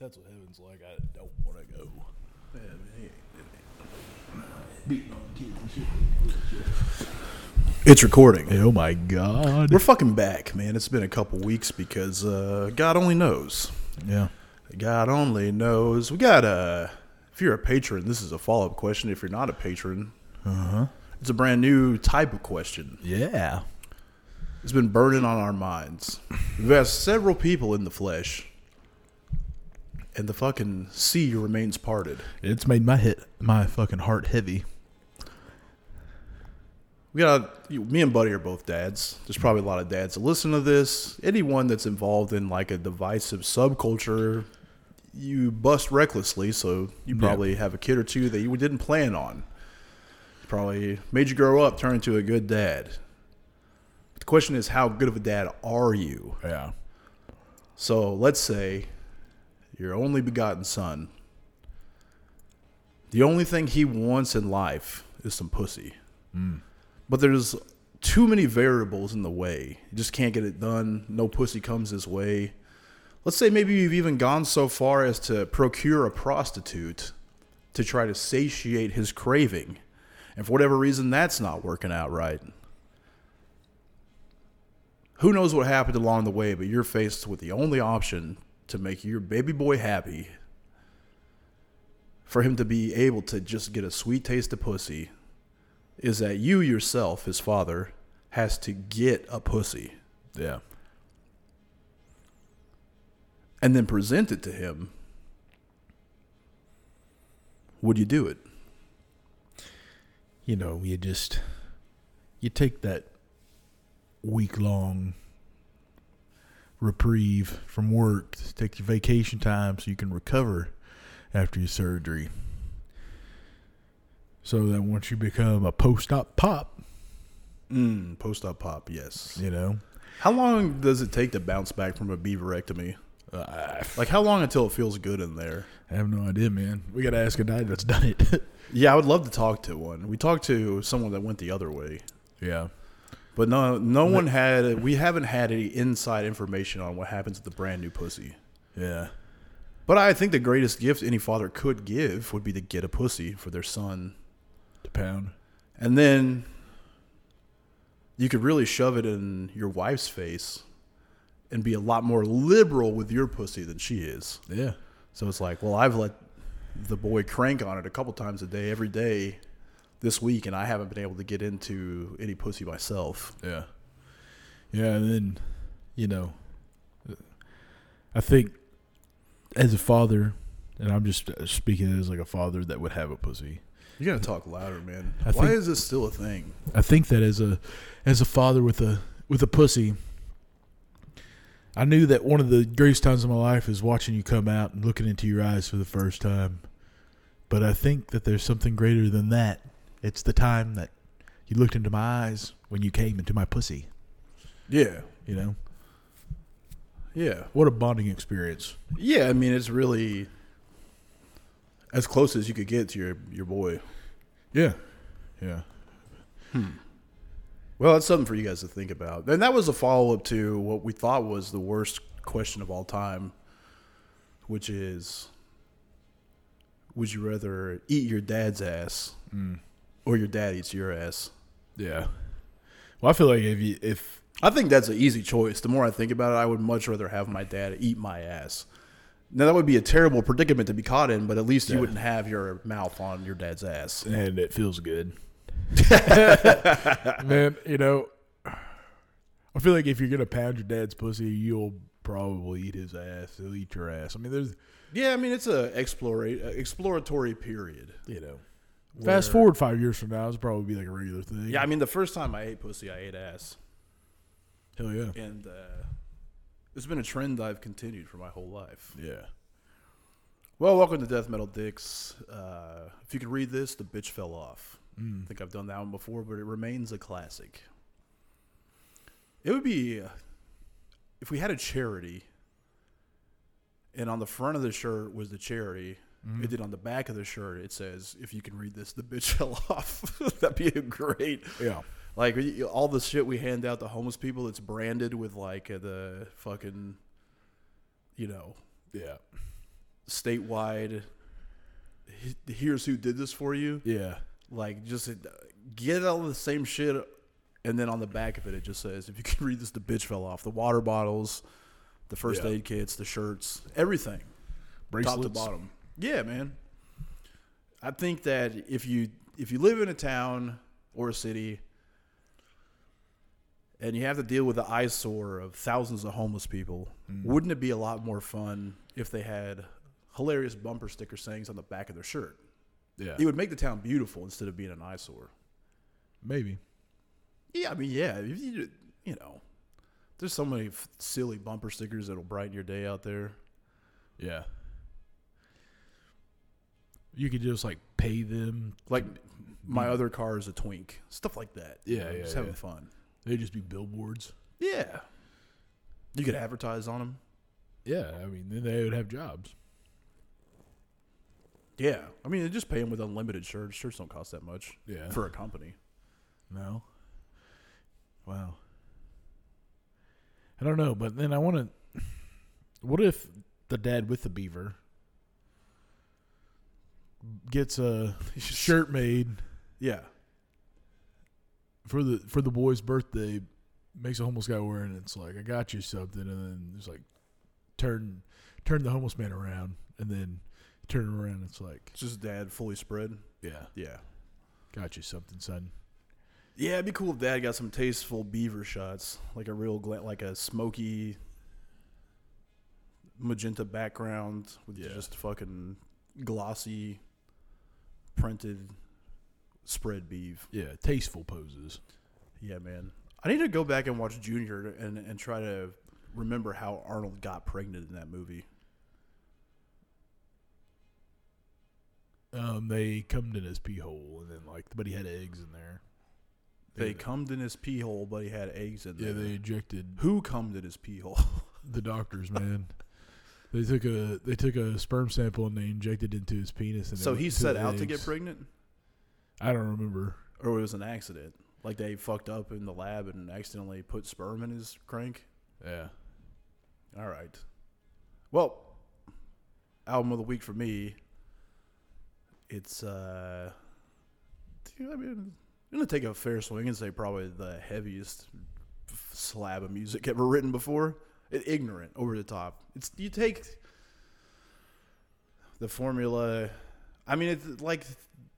That's what heaven's like. I don't want to go. It's recording. Oh my god. We're fucking back, man. It's been a couple weeks because uh, God only knows. Yeah. God only knows. We got a. If you're a patron, this is a follow up question. If you're not a patron, Uh-huh. it's a brand new type of question. Yeah. It's been burning on our minds. We've asked several people in the flesh, and the fucking sea remains parted. It's made my hit my fucking heart heavy. We got you- me and Buddy are both dads. There's probably a lot of dads that listen to this. Anyone that's involved in like a divisive subculture, you bust recklessly, so you Yeah. probably have a kid or two that you didn't plan on. Probably made you grow up, turn into a good dad. But the question is, how good of a dad are you? Yeah. So let's say your only begotten son. The only thing he wants in life is some pussy. Mm. But there's too many variables in the way. You just can't get it done. No pussy comes his way. Let's say maybe you've even gone so far as to procure a prostitute to try to satiate his craving. And for whatever reason, that's not working out right. Who knows what happened along the way, but you're faced with the only option to make your baby boy happy for him to be able to just get a sweet taste of pussy is that you yourself, his father, has to get a pussy Yeah. and then present it to him. Would you do it? You know, you just you take that week long reprieve from work, take your vacation time so you can recover after your surgery. So that once you become a post op pop, Mm, post op pop, yes. you know, How long does it take to bounce back from a beaverectomy? uh, Like, how long until it feels good in there? I have no idea, man. We got to ask a guy that's done it. Yeah, I would love to talk to one. We talked to someone that went the other way. yeah. But no, no one had. We haven't had any inside information on what happens to the brand new pussy. Yeah. But I think the greatest gift any father could give would be to get a pussy for their son, To pound. and then you could really shove it in your wife's face, and be a lot more liberal with your pussy than she is. Yeah. So it's like, well, I've let the boy crank on it a couple times a day, every day, this week, and I haven't been able to get into any pussy myself. Yeah. Yeah, and then, you know, I think as a father, and I'm just uh, speaking as like a father that would have a pussy. You gotta talk louder, man. I Why think- is this still a thing? I think that as a as a father with a with a pussy, I knew that one of the greatest times of my life is watching you come out and looking into your eyes for the first time. But I think that there's something greater than that. It's the time that you looked into my eyes when you came into my pussy. Yeah, You know, yeah, what a bonding experience. yeah. I mean, it's really as close as you could get to your your boy. Yeah, yeah. Hmm. Well, that's something for you guys to think about. And that was a follow up to what we thought was the worst question of all time, which is Would you rather eat your dad's ass mm. Or your dad eats your ass? Yeah. Well, I feel like if you if I think that's an easy choice. The more I think about it, I would much rather have my dad eat my ass. Now, that would be a terrible predicament to be caught in, but at least you wouldn't have your mouth on your dad's ass. and it feels good, man. You know, I feel like if you're gonna pound your dad's pussy, you'll probably eat his ass. He'll eat your ass. I mean, there's Yeah, I mean, it's a explora- exploratory period. you know, fast forward five years from now, it's probably be like a regular thing. Yeah, I mean, the first time I ate pussy, I ate ass. hell yeah, And uh, it's been a trend I've continued for my whole life. yeah. Well, welcome to Death Metal Dicks. Uh, if you could read this, the bitch fell off. Mm. I think I've done that one before, but it remains a classic. It would be uh, if we had a charity, and on the front of the shirt was the charity, Mm-hmm. and then on the back of the shirt it says, "If you can read this, the bitch fell off." That'd be a great. Yeah. Like all the shit we hand out to homeless people, it's branded with like uh, the fucking, you know, Yeah. statewide. Here's who did this for you. Yeah. Like, just uh, get all the same shit, and then on the back of it, it just says, "If you can read this, the bitch fell off." The water bottles, the first Yeah. aid kits, the shirts, everything, Bracelets. top to bottom. Yeah, man. I think that if you if you live in a town or a city and you have to deal with the eyesore of thousands of homeless people, mm. wouldn't it be a lot more fun if they had hilarious bumper sticker sayings on the back of their shirt? Yeah. It would make the town beautiful instead of being an eyesore. Maybe. Yeah, I mean, yeah, if you you know, there's so many f- silly bumper stickers that'll brighten your day out there. Yeah. You could just like pay them. Like my mm. other car is a twink, stuff like that. you Yeah, know, yeah, just having yeah. fun. They'd just be billboards. Yeah, you could advertise on them. Yeah. I mean, then they would have jobs. Yeah, I mean, just pay them with unlimited shirts. Shirts don't cost that much. Yeah. for a company. No. Wow. I don't know, but then I want to. What if the dad with the beaver gets a shirt made Yeah, for the for the boy's birthday? Makes a homeless guy wear it. And it's like I got you something, and then it's like turn turn the homeless man around, and then turn him around. It's like it's just dad fully spread. yeah, Yeah, got you something, son. yeah, it'd be cool if dad got some tasteful beaver shots, like a real gla- like a smoky magenta background with Yeah. just fucking glossy printed spread beef. Yeah, tasteful poses. Yeah, man. I need to go back and watch Junior and and try to remember how Arnold got pregnant in that movie. Um, they come in his pee hole, and then like, but he had eggs in there. They cummed in his pee hole, but he had eggs in Yeah, there. Yeah, they ejected Who cummed in his pee hole? the doctors, man. They took a they took a sperm sample and they injected it into his penis. And so it he set the out to get eggs. pregnant, I don't remember. or it was an accident? Like they fucked up in the lab and accidentally put sperm in his crank. Yeah, All right. Well, album of the week for me. It's uh, I mean, I'm gonna take a fair swing and say probably the heaviest f- slab of music ever written before. Ignorant, over the top. It's you take the formula. I mean, it's like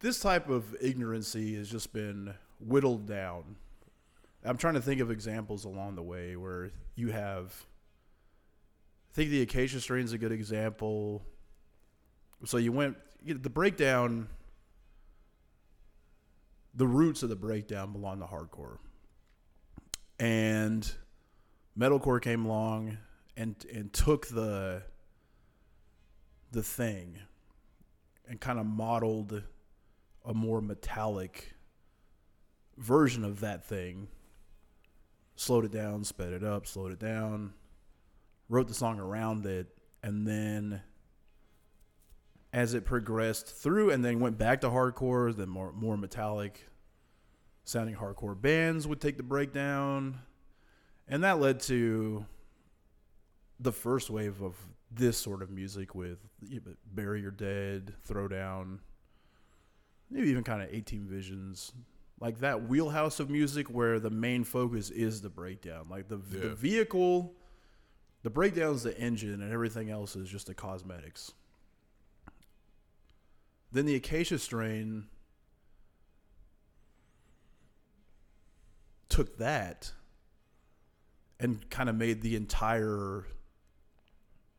this type of ignorancy has just been whittled down. I'm trying to think of examples along the way where you have. I think the acacia strain is a good example. So you went you know, the breakdown. The roots of the breakdown belong to hardcore, and metalcore came along and and took the the thing and kind of modeled a more metallic version of that thing slowed it down sped it up slowed it down wrote the song around it and then as it progressed through and then went back to hardcore then more more metallic sounding hardcore bands would take the breakdown and that led to the first wave of this sort of music with bury your dead throwdown maybe even kind of 18 visions. Like that wheelhouse of music where the main focus is the breakdown. Like the, the vehicle the breakdown is the engine and everything else is just the cosmetics. Then the acacia strain took that and kind of made the entire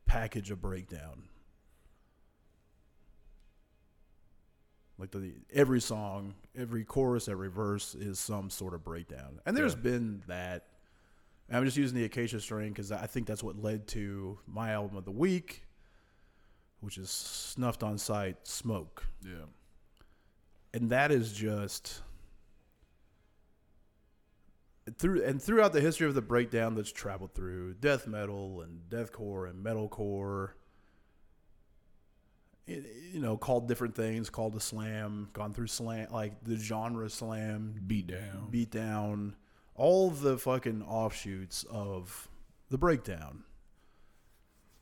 package a breakdown. Like the every song every chorus every verse is some sort of breakdown. And there's Yeah. been that. I'm just using the acacia strain because i think that's what led to my album of the week which is snuffed on sight smoke. Yeah, and that is just through and throughout the history of the breakdown that's traveled through death metal and deathcore and metalcore you know called different things called a slam gone through slam like the genre slam beat down. beat down all the fucking offshoots of the breakdown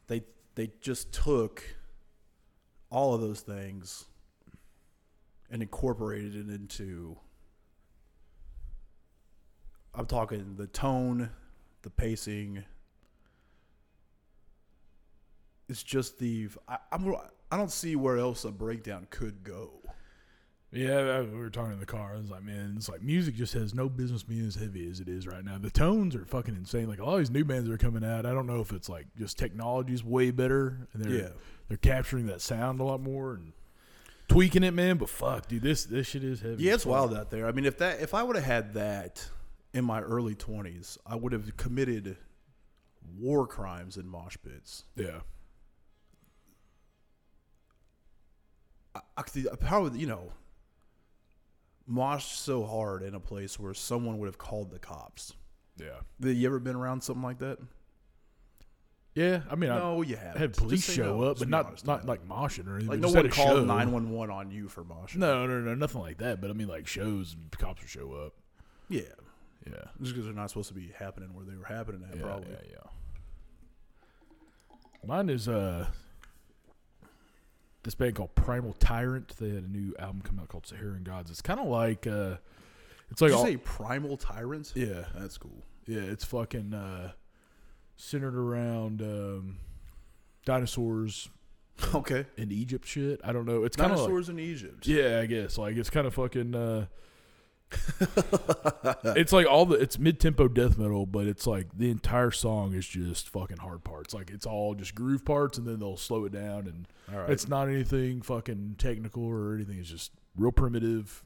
they they just took all of those things and incorporated it into I'm talking the tone, the pacing. It's just the I, I'm I don't see where else a breakdown could go. Yeah, we were talking in the car. I was like, man, it's like music just has no business being as heavy as it is right now. The tones are fucking insane. Like all these new bands that are coming out, I don't know if it's like just technology's way better and they're Yeah. they're capturing that sound a lot more and tweaking it, man. But fuck, dude, this this shit is heavy. Yeah, it's wild out there. I mean, if that if I would have had that in my early twenties, I would have committed war crimes in mosh pits. Yeah, I, I could probably you know mosh so hard in a place where someone would have called the cops. yeah, Have you ever been around something like that? yeah. I mean, No, you I haven't. had police show no. up, but not honest not like moshing or anything. like no one called nine one one on you for moshing. No, no, no, nothing like that. But I mean, like shows, cops will show up. yeah, Yeah, just because they're not supposed to be happening where they were happening at. yeah, probably. yeah, yeah. Mine is uh this band called Primal Tyrant. They had a new album come out called Saharan Gods. It's kind of like uh it's like Did you all, say primal tyrants? yeah, that's cool. yeah. It's fucking uh centered around um dinosaurs Okay, in Egypt shit. I don't know. It's kind of like, dinosaurs in Egypt. yeah, I guess like it's kind of fucking. uh It's like all the it's mid tempo death metal, but it's like the entire song is just fucking hard parts. Like it's all just groove parts, and then they'll slow it down, and right. it's not anything fucking technical or anything. It's just real primitive,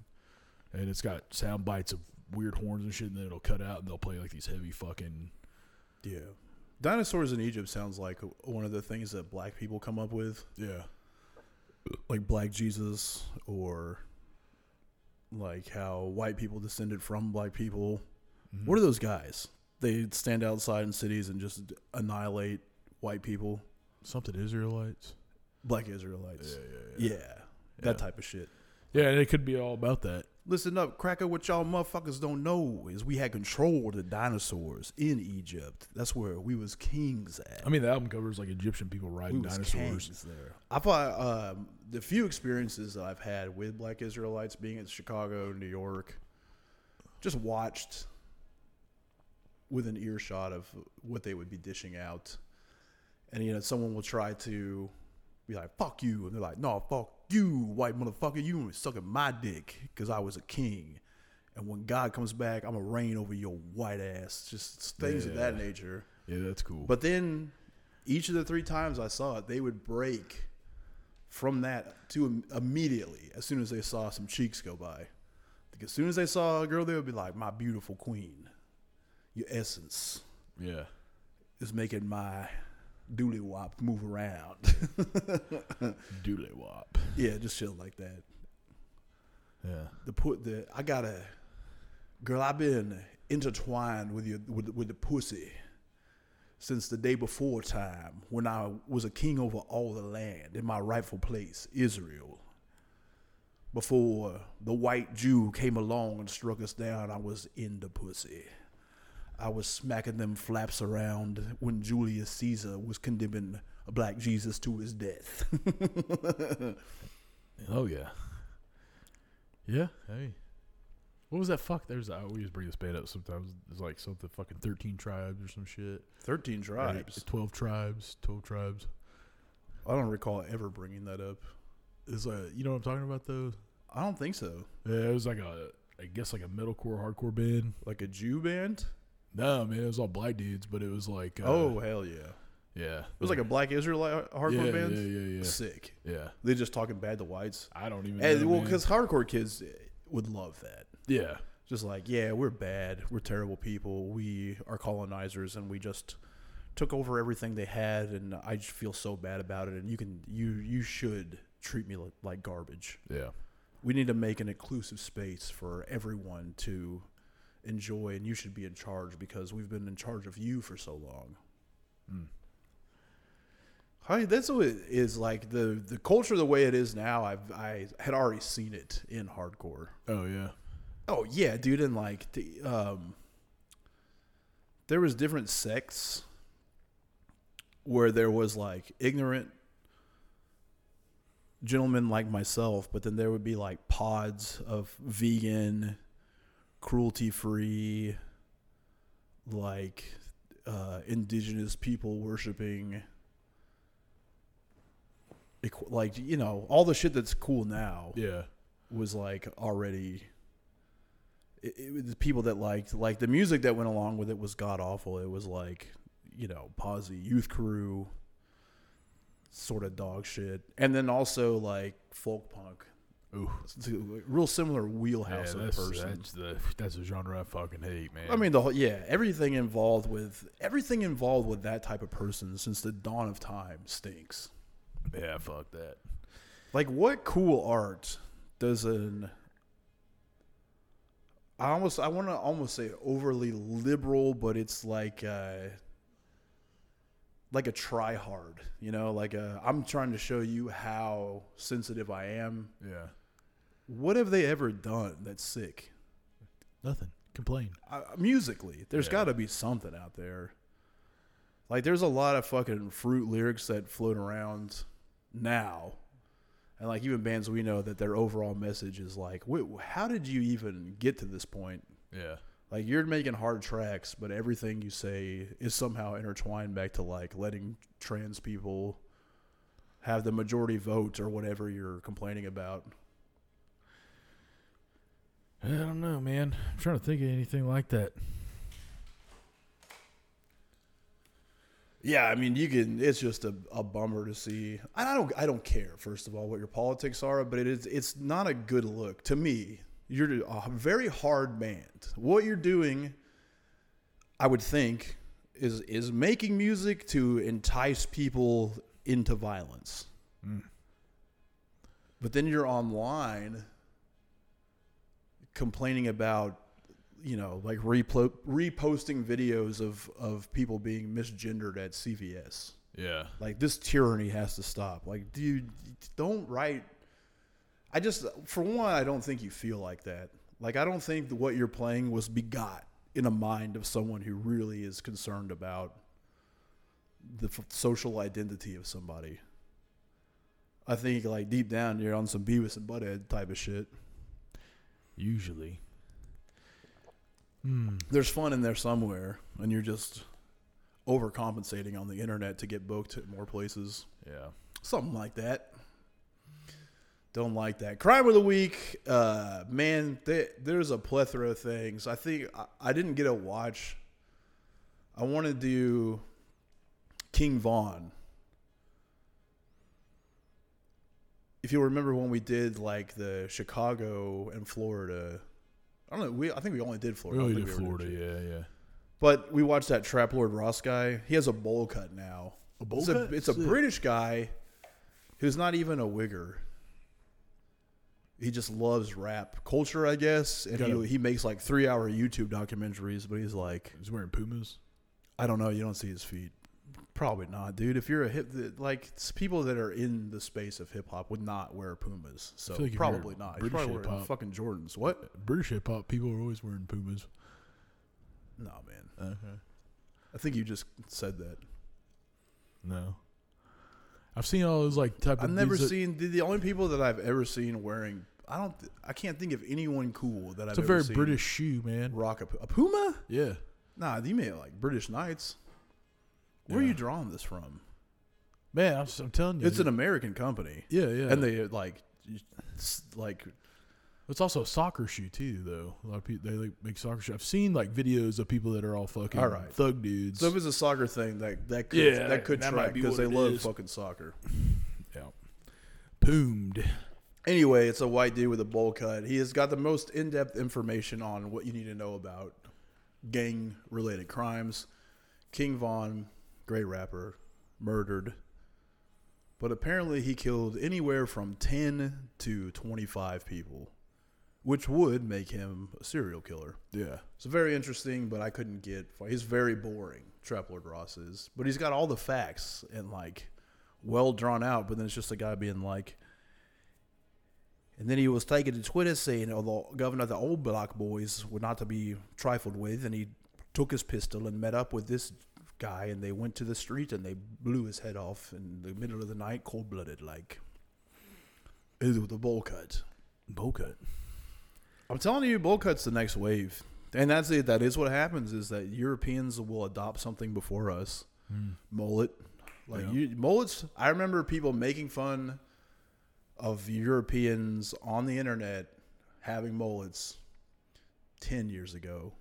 and it's got sound bites of weird horns and shit, and then it'll cut out, and they'll play like these heavy fucking. Yeah. Dinosaurs in Egypt sounds like one of the things that black people come up with, Yeah, like Black Jesus, or like how white people descended from black people. Mm-hmm. What are those guys? They stand outside in cities and just annihilate white people, something Israelites. black Israelites. yeah, Yeah, that Yeah. type of shit. Yeah, and it could be all about that. Listen up, cracker. What y'all motherfuckers don't know is we had control of the dinosaurs in Egypt. That's where we was kings at. I mean, the album covers like Egyptian people we riding was dinosaurs. there. I thought um, the few experiences that I've had with Black Israelites, being in Chicago, New York, just watched with an earshot of what they would be dishing out, and you know, someone will try to be like, "Fuck you," and they're like, "No, fuck you, white motherfucker. You was sucking my dick because I was a king." And when God comes back, I'm gonna reign over your white ass. Just things of that nature. Yeah, that's cool. But then each of the three times I saw it, they would break from that to immediately as soon as they saw some cheeks go by. Like as soon as they saw a girl, they would be like, "My beautiful queen, your essence yeah, is making my dooley wop move around." dooley wop. yeah, just shit like that. Yeah, The put the I gotta, girl. I've been intertwined with you with with the pussy since the day before time when I was a king over all the land in my rightful place, Israel. Before the white Jew came along and struck us down, I was in the pussy. I was smacking them flaps around when Julius Caesar was condemning a black Jesus to his death. Oh yeah. Yeah. Hey. What was that? Fuck. There's. I always bring this band up sometimes. It's like something fucking thirteen tribes or some shit. Thirteen Right? tribes. Twelve tribes. Twelve tribes. I don't recall ever bringing that up. Is like you know what I'm talking about though. I don't think so. Yeah, it was like a. I guess like a metalcore hardcore band. Like a Jew band? No, man, it was all black dudes, but it was like. Uh, oh hell yeah! Yeah. It was like a black Israelite hardcore yeah, band. Yeah, yeah, yeah, Sick. yeah. They just talking bad to whites. I don't even. And know, well, because hardcore kids would love that. yeah, Just like, yeah, we're bad. We're terrible people. We are colonizers, and we just took over everything they had, and I just feel so bad about it. And you can, you, you should treat me like, like garbage. yeah, We need to make an inclusive space for everyone to enjoy, and you should be in charge because we've been in charge of you for so long. Hi, that's what it is like the the culture the way it is now. I've I had already seen it in hardcore. oh yeah, Oh yeah, dude, and like the, um, there was different sects where there was like ignorant gentlemen like myself, but then there would be like pods of vegan, cruelty free, like uh, indigenous people worshiping, like you know all the shit that's cool now Yeah. was like already. It, it was people that liked like the music that went along with it was god awful. It was like you know Posi Youth Crew, sort of dog shit, and then also like folk punk. Ooh. It's a real similar Yeah, wheelhouse of that's, person. that's the that's a genre I fucking hate, man. I mean, the whole, yeah, everything involved with everything involved with that type of person since the dawn of time stinks. yeah, fuck that. Like, what cool art does an I almost I want to almost say overly liberal, but it's like uh, like a try hard, you know, like a, I'm trying to show you how sensitive I am. Yeah. What have they ever done that's sick? Nothing. Complain. uh, musically, there's Yeah. got to be something out there. Like, there's a lot of fucking fruit lyrics that float around now, and like even bands we know that their overall message is like, Wait, how did you even get to this point? Yeah. Like, you're making hard tracks, but everything you say is somehow intertwined back to like letting trans people have the majority vote or whatever you're complaining about. I don't know, man. I'm trying to think of anything like that. Yeah, I mean, you can. It's just a, a bummer to see. I don't. I don't care. First of all, what your politics are, but it is. It's not a good look to me. You're a very hard band. What you're doing, I would think, is is making music to entice people into violence. Mm. But then you're online complaining about you know, like replo- reposting videos of, of people being misgendered at CVS. Yeah. Like this tyranny has to stop. Like, dude, don't write. I just, for one, I don't think you feel like that. Like, I don't think that what you're playing was begot in a mind of someone who really is concerned about the f- social identity of somebody. I think, like deep down, you're on some Beavis and Butthead type of shit. Usually. there's fun in there somewhere, and you're just overcompensating on the internet to get booked at more places. Yeah. Something like that. Don't like that. Crime of the week, uh, man. Th- there's a plethora of things. I think I, I didn't get a watch. I want to do King Von. If you remember when we did like the Chicago and Florida, I don't know. We I think we only did We Florida. I only did we Florida, yeah, yeah. but we watched that TrapLore Ross guy. He has a bowl cut now. A bowl it's cut? A, it's a. British guy who's not even a wigger. He just loves rap culture, I guess, and he, he makes like three hour YouTube documentaries. But he's like, He's wearing Pumas. I don't know. You don't see his feet. Probably not, dude. If you're a hip, like people that are in the space of hip hop would not wear Pumas, so like probably not. British probably wearing hip-hop- fucking Jordans. What? British hip hop people are always wearing Pumas. No, man. Okay. I think you just said that. No. I've seen all those like type of I've never uh, seen the, the only people that I've ever seen wearing. I don't. I can't think of anyone cool that It's I've a very British shoe, man. rock a, a Puma. Yeah. Nah, you mean like British Knights? Where are you drawing this from? Man, I'm, I'm telling you. It's an American company, yeah, yeah. and they like, like It's also a soccer shoe too, though. A lot of people they like make soccer shoes. I've seen like videos of people that are all fucking All right. thug dudes. so if it's a soccer thing, that that could, Yeah, that could that track be because they love is. fucking soccer. yeah, poomed. Anyway, it's a white dude with a bowl cut. He has got the most in depth information on what you need to know about gang related crimes. King Von, great rapper, murdered. But apparently he killed anywhere from 10 to 25 people, which would make him a serial killer. Yeah, It's very interesting, but I couldn't get. He's very boring, TrapLore Ross is. But he's got all the facts and like well drawn out. But then it's just a guy being like. And then he was taken to Twitter saying, oh, although governor of the old black boys were not to be trifled with, and he took his pistol and met up with this guy, and they went to the street and they blew his head off in the middle of the night, cold blooded, like. is with the bowl cut. Bowl cut. I'm telling you, bowl cut's the next wave, and that's it. That is what happens. Is that Europeans will adopt something before us. Hmm. Mullet, like Yeah. you, mullets. I remember people making fun of Europeans on the internet having mullets ten years ago,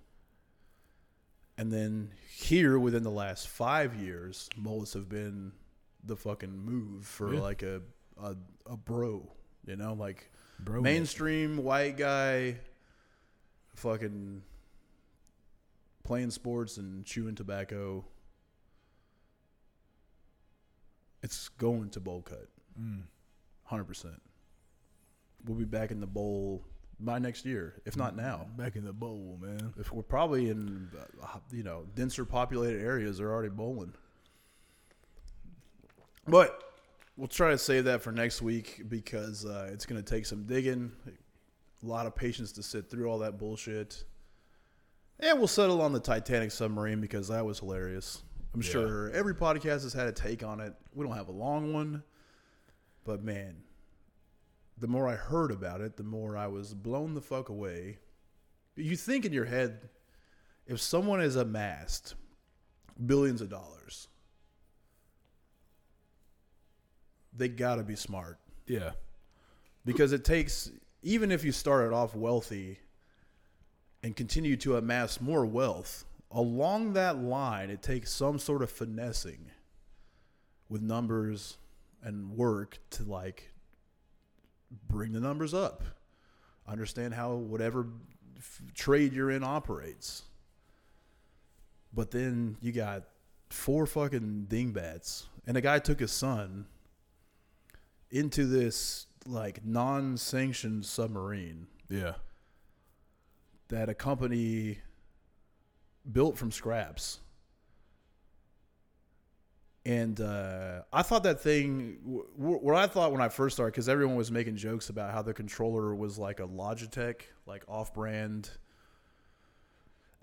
and then here within the last five years, mullets have been the fucking move for Yeah. like a, a a bro. You know, like Bro. mainstream white guy fucking playing sports and chewing tobacco it's going to bowl cut Mm. 100% we'll be back in the bowl by next year if not now. Back in the bowl, man. if we're probably in uh, you know denser populated areas they're already bowling. But we'll try to save that for next week because uh, it's going to take some digging a lot of patience to sit through all that bullshit. And we'll settle on the titanic submarine because that was hilarious. I'm Yeah. sure every podcast has had a take on it. We don't have a long one but man the more i heard about it the more i was blown the fuck away you think in your head if someone has amassed billions of dollars they got to be smart Yeah. because it takes even if you started off wealthy and continue to amass more wealth along that line it takes some sort of finessing with numbers and work to like bring the numbers up understand how whatever f- trade you're in operates but then you got four fucking dingbats and a guy took his son into this like non-sanctioned submarine Yeah. that a company built from scraps. And uh, I thought that thing, wh- wh- what I thought when I first started, because everyone was making jokes about how the controller was like a Logitech, like off-brand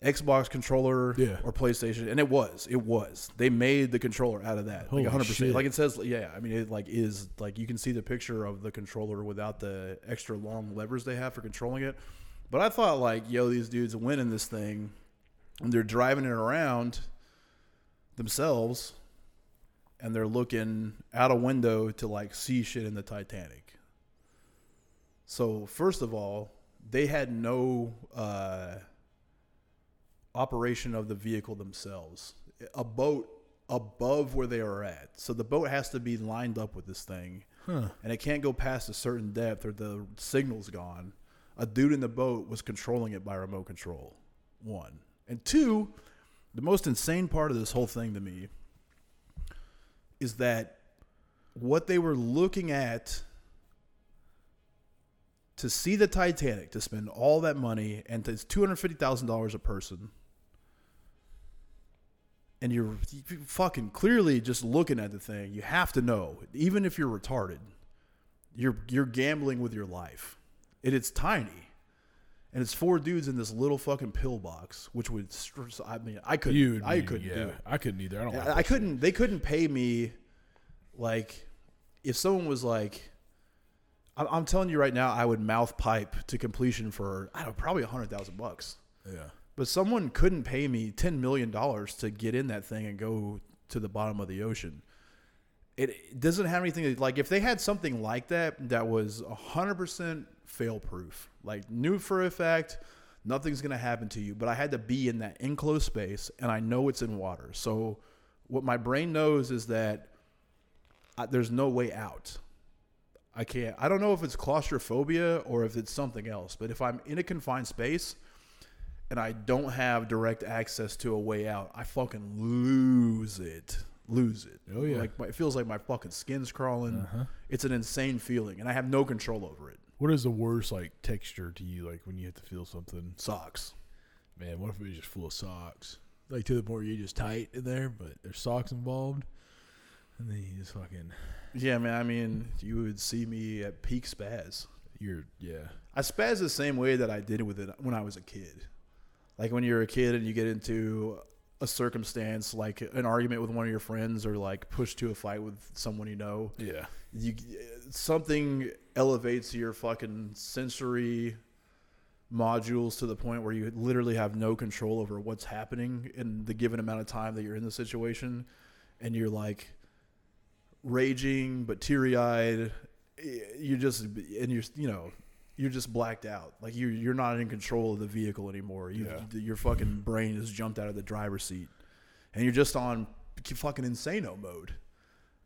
Xbox controller Yeah. or PlayStation, and it was, it was. They made the controller out of that, Holy like 100. percent shit. Like it says, yeah. I mean, it like is like you can see the picture of the controller without the extra long levers they have for controlling it. But I thought like, yo, these dudes are winning this thing, and they're driving it around themselves, and they're looking out a window to like see shit in the Titanic. So first of all, they had no uh, operation of the vehicle themselves. A boat above where they are at, so the boat has to be lined up with this thing, Huh. and it can't go past a certain depth or the signal's gone. A dude in the boat was controlling it by remote control. One and two, the most insane part of this whole thing to me is that what they were looking at to see the Titanic, to spend all that money, and it's two hundred fifty thousand dollars a person, and you're fucking clearly just looking at the thing. You have to know, even if you're retarded, you're you're gambling with your life. It's tiny, and it's four dudes in this little fucking pillbox, which would str- I mean I couldn't You. I couldn't yeah, do it. I couldn't either. I don't. Like I, I couldn't. They couldn't pay me, like, if someone was like, I'm, I'm telling you right now, I would mouth pipe to completion for I don't know, probably a hundred thousand bucks. Yeah. But someone couldn't pay me ten million dollars to get in that thing and go to the bottom of the ocean. It, it doesn't have anything like if they had something like that that was hundred percent fail proof, like knew for a fact nothing's gonna happen to you. But I had to be in that enclosed space, and I know it's in water. So what my brain knows is that I, there's no way out. I can't. I don't know if it's claustrophobia or if it's something else. But if I'm in a confined space and I don't have direct access to a way out, I fucking lose it. Lose it. Oh, yeah. Like my, it feels like my fucking skin's crawling. Uh-huh. It's an insane feeling, and I have no control over it. What is the worst like texture to you? Like when you have to feel something? Socks. Man, what if it was just full of socks? Like to the point where you're just tight in there, but there's socks involved, and then you just fucking Yeah, man. I mean, you would see me at peak spaz. you're yeah. I spaz the same way that I did with it when I was a kid. Like when you're a kid and you get into a circumstance like an argument with one of your friends or like pushed to a fight with someone you know Yeah. you something elevates your fucking sensory modules to the point where you literally have no control over what's happening in the given amount of time that you're in the situation and you're like raging but teary-eyed you just and you're you know you're just blacked out like you you're not in control of the vehicle anymore you Yeah. your fucking brain has jumped out of the driver's seat and you're just on fucking insano mode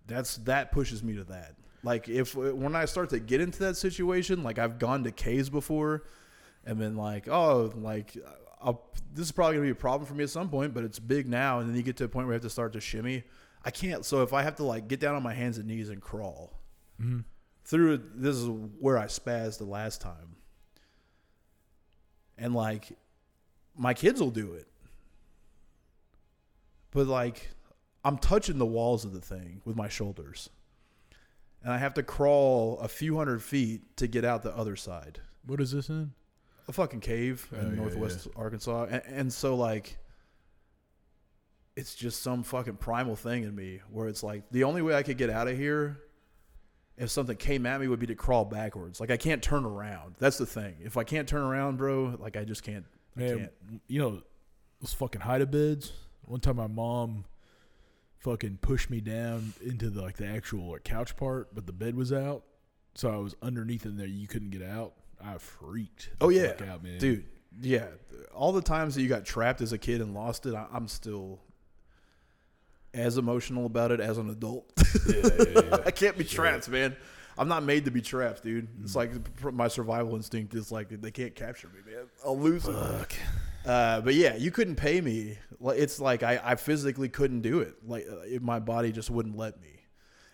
that's that pushes me to that. Like if when I start to get into that situation, like I've gone to caves before, and been like, oh, like uh, I'll, this is probably gonna be a problem for me at some point, but it's big now, and then you get to a point where you have to start to shimmy. I can't. So if I have to like get down on my hands and knees and crawl mm-hmm. Through, this is where I spazzed the last time, and like my kids will do it, but like I'm touching the walls of the thing with my shoulders. And I have to crawl a few hundred feet to get out the other side. What is this in? A fucking cave Oh, in yeah, northwest Arkansas. And, and so, like, it's just some fucking primal thing in me where it's like the only way I could get out of here if something came at me would be to crawl backwards. Like, I can't turn around. That's the thing. If I can't turn around, bro, like, I just can't. I Man, can't. you know those fucking hide a beds. One time, my mom fucking pushed me down into the like the actual like, couch part, but the bed was out, so I was underneath in there. You couldn't get out. I freaked. Oh yeah, fuck out, man. dude. Yeah, all the times that you got trapped as a kid and lost it, I, I'm still as emotional about it as an adult. Yeah, yeah, yeah. I can't be trapped, man. I'm not made to be trapped, dude. It's Mm. like my survival instinct is like they can't capture me, man. I'll lose it. Uh, but yeah, you couldn't pay me. It's like I, I physically couldn't do it. Like uh, it, my body just wouldn't let me.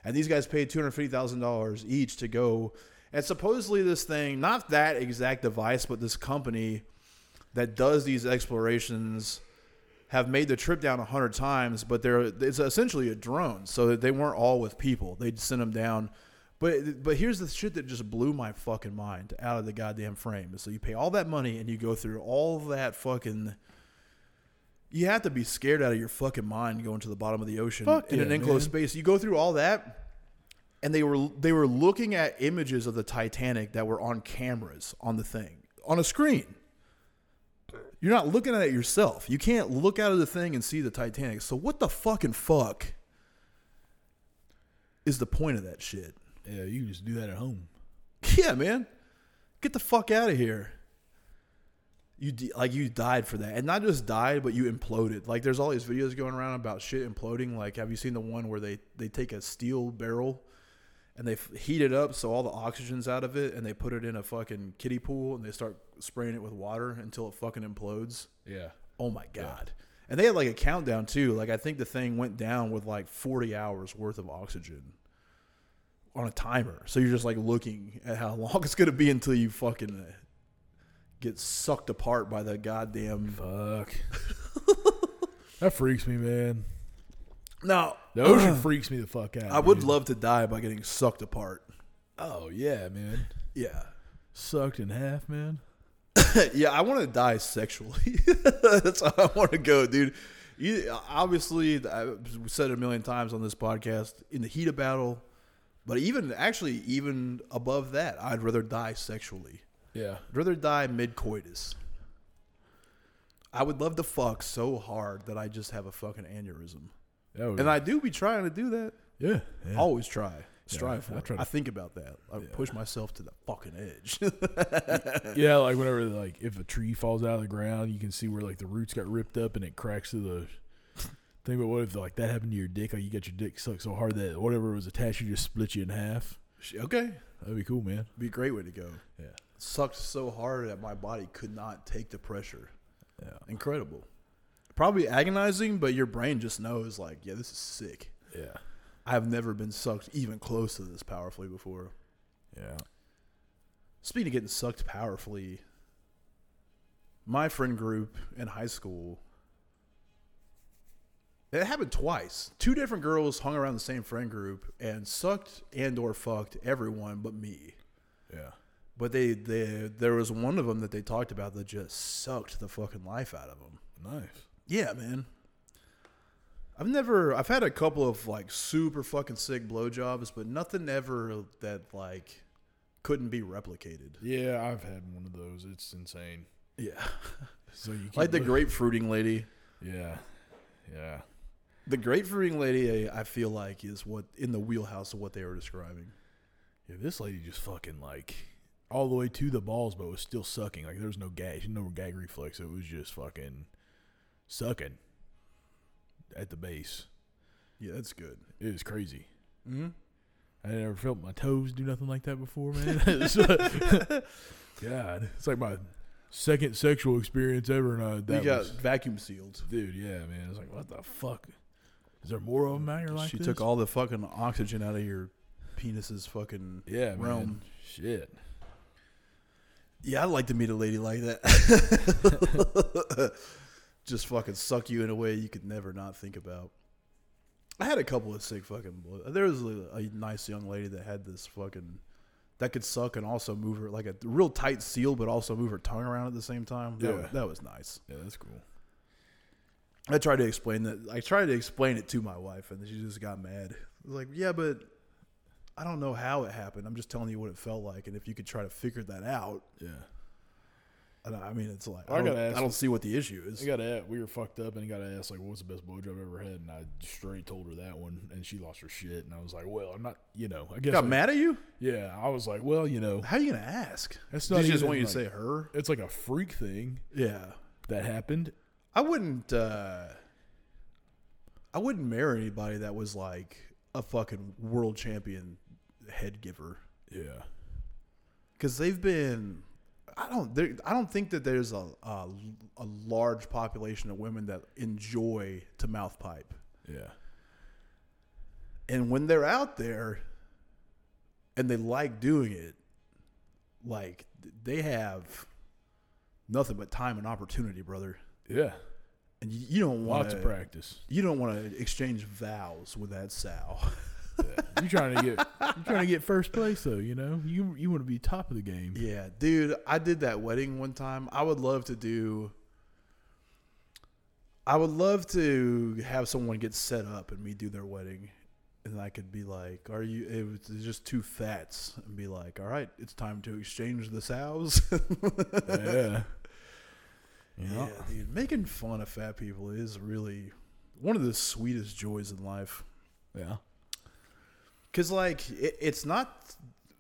And these guys paid two hundred fifty thousand dollars each to go. And supposedly this thing, not that exact device, but this company that does these explorations have made the trip down a hundred times. But they're it's essentially a drone, so that they weren't all with people. They'd send them down. But but here's the shit that just blew my fucking mind out of the goddamn frame. So you pay all that money and you go through all that fucking. You have to be scared out of your fucking mind going to the bottom of the ocean Fuck in yeah, an enclosed man. space. You go through all that, and they were they were looking at images of the Titanic that were on cameras on the thing on a screen. You're not looking at it yourself. You can't look out of the thing and see the Titanic. So what the fucking fuck is the point of that shit? Yeah, you can just do that at home. Yeah, man. Get the fuck out of here. You d- like you died for that, and not just died, but you imploded. Like there's all these videos going around about shit imploding. Like, have you seen the one where they they take a steel barrel and they heat it up so all the oxygen's out of it, and they put it in a fucking kiddie pool and they start spraying it with water until it fucking implodes. Yeah. Oh my god! And they had like a countdown too. Like I think the thing went down with like 40 hours worth of oxygen on a timer. So you're just like looking at how long it's gonna be until you fucking uh, get sucked apart by the goddamn. Fuck. that freaks me, man. No, The ocean freaks me the fuck out. I would dude. love to die by getting sucked apart. Oh yeah, man. Yeah. Sucked in half, man. yeah, I want to die sexually. That's how I want to go, dude. You, obviously, I've said it a million times on this podcast. In the heat of battle, but even actually, even above that, I'd rather die sexually. Yeah. I'd rather die mid coitus. I would love to fuck so hard that I just have a fucking aneurysm, That and I do be trying to do that. yeah. yeah. Always try, strive I for. try it. I think about that. I Yeah. push myself to the fucking edge. Yeah, like whenever like if a tree falls out of the ground, you can see where like the roots got ripped up and it cracks through the thing. But what if like that happened to your dick? Like you got your dick sucked so hard that whatever was attached, you just split you in half. okay, That'd be cool, man. be a great way to go. Yeah, sucked so hard that my body could not take the pressure. yeah, Incredible. Probably agonizing, but your brain just knows, like, yeah, this is sick. yeah, I have never been sucked even close to this powerfully before. yeah. Speaking of getting sucked powerfully, my friend group in high school, it happened twice. Two different girls hung around the same friend group and sucked and or fucked everyone but me. Yeah. But they, they, there was one of them that they talked about that just sucked the fucking life out of them. Nice. Yeah, man. I've never. I've had a couple of like super fucking sick blowjobs, but nothing ever that like couldn't be replicated. Yeah, I've had one of those. It's insane. Yeah, So you like the grapefruiting lady. Yeah, yeah. The grapefruiting lady, I I feel like, is what in the wheelhouse of what they were describing. Yeah, this lady just fucking like all the way to the balls, but was still sucking. Like there was no gag, no gag reflex. It was just fucking sucking at the base. Yeah, that's good. It was crazy. Mm-hmm. I never felt my toes do nothing like that before, man. God, it's like my second sexual experience ever, and uh, You that got was, vacuum sealed. dude. Yeah, man. It's like what the fuck. Is there more of them out here like she this? took all the fucking oxygen out of your penis's fucking yeah, man. realm. Shit. Yeah, I'd like to meet a lady like that. Just fucking suck you in a way you could never not think about. I had a couple of sick fucking. There was a, a nice young lady that had this fucking that could suck and also move her like a real tight seal, but also move her tongue around at the same time. That, Yeah. was, that was nice. Yeah, that's cool. I tried to explain that. I tried to explain it to my wife, and she just got mad. Like, yeah, but I don't know how it happened. I'm just telling you what it felt like, and if you could try to figure that out, Yeah. And I mean, it's like I I, don't, ask- I don't see what the issue is. I got to we were fucked up, and he got to ask like, "What's the best blowjob I've ever had?" And I straight told her that one, and she lost her shit. And I was like, "Well, I'm not, you know, I guess." got I- mad at you? Yeah, I was like, "Well, you know, How are you gonna ask? That's not she just want you like- to say her? it's like a freak thing Yeah, that happened." I wouldn't. uh I wouldn't marry anybody that was like a fucking world champion head giver. Yeah, because they've been i don't there, i don't think that there's a, a a large population of women that enjoy to mouth pipe yeah, and when they're out there and they like doing it like they have nothing but time and opportunity brother yeah. and you, you don't want to practice. you don't want to exchange vows with that sow. You trying to get you trying to get first place though, you know? You you want to be top of the game. Yeah, dude, I did that wedding one time. I would love to do. I would love to have someone get set up and me do their wedding, and I could be like, "Are you?" It was just two fats, and be like, "All right, it's time to exchange the sows." Yeah. yeah, dude, making fun of fat people is really one of the sweetest joys in life. Yeah. Cause like it, it's not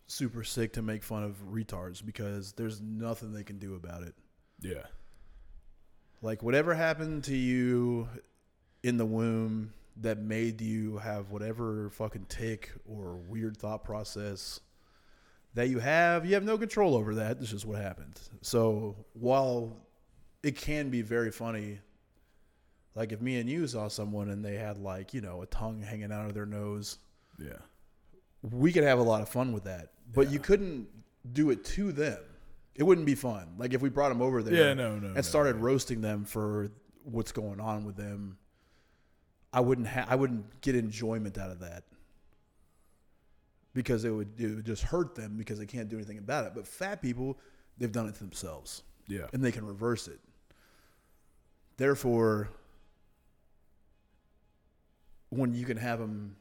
super sick to make fun of retards because there's nothing they can do about it. Yeah. Like whatever happened to you in the womb that made you have whatever fucking tick or weird thought process that you have, you have no control over that. This is what happened. So while it can be very funny, like if me and you saw someone and they had like, you know, a tongue hanging out of their nose, Yeah. We could have a lot of fun with that. But you couldn't do it to them. It wouldn't be fun. Like if we brought them over there Yeah, no, no, and no, started roasting them for what's going on with them, I wouldn't ha- I wouldn't get enjoyment out of that. Because it would it would just hurt them because they can't do anything about it. But fat people, they've done it to themselves Yeah. and they can reverse it. Therefore, when you can have them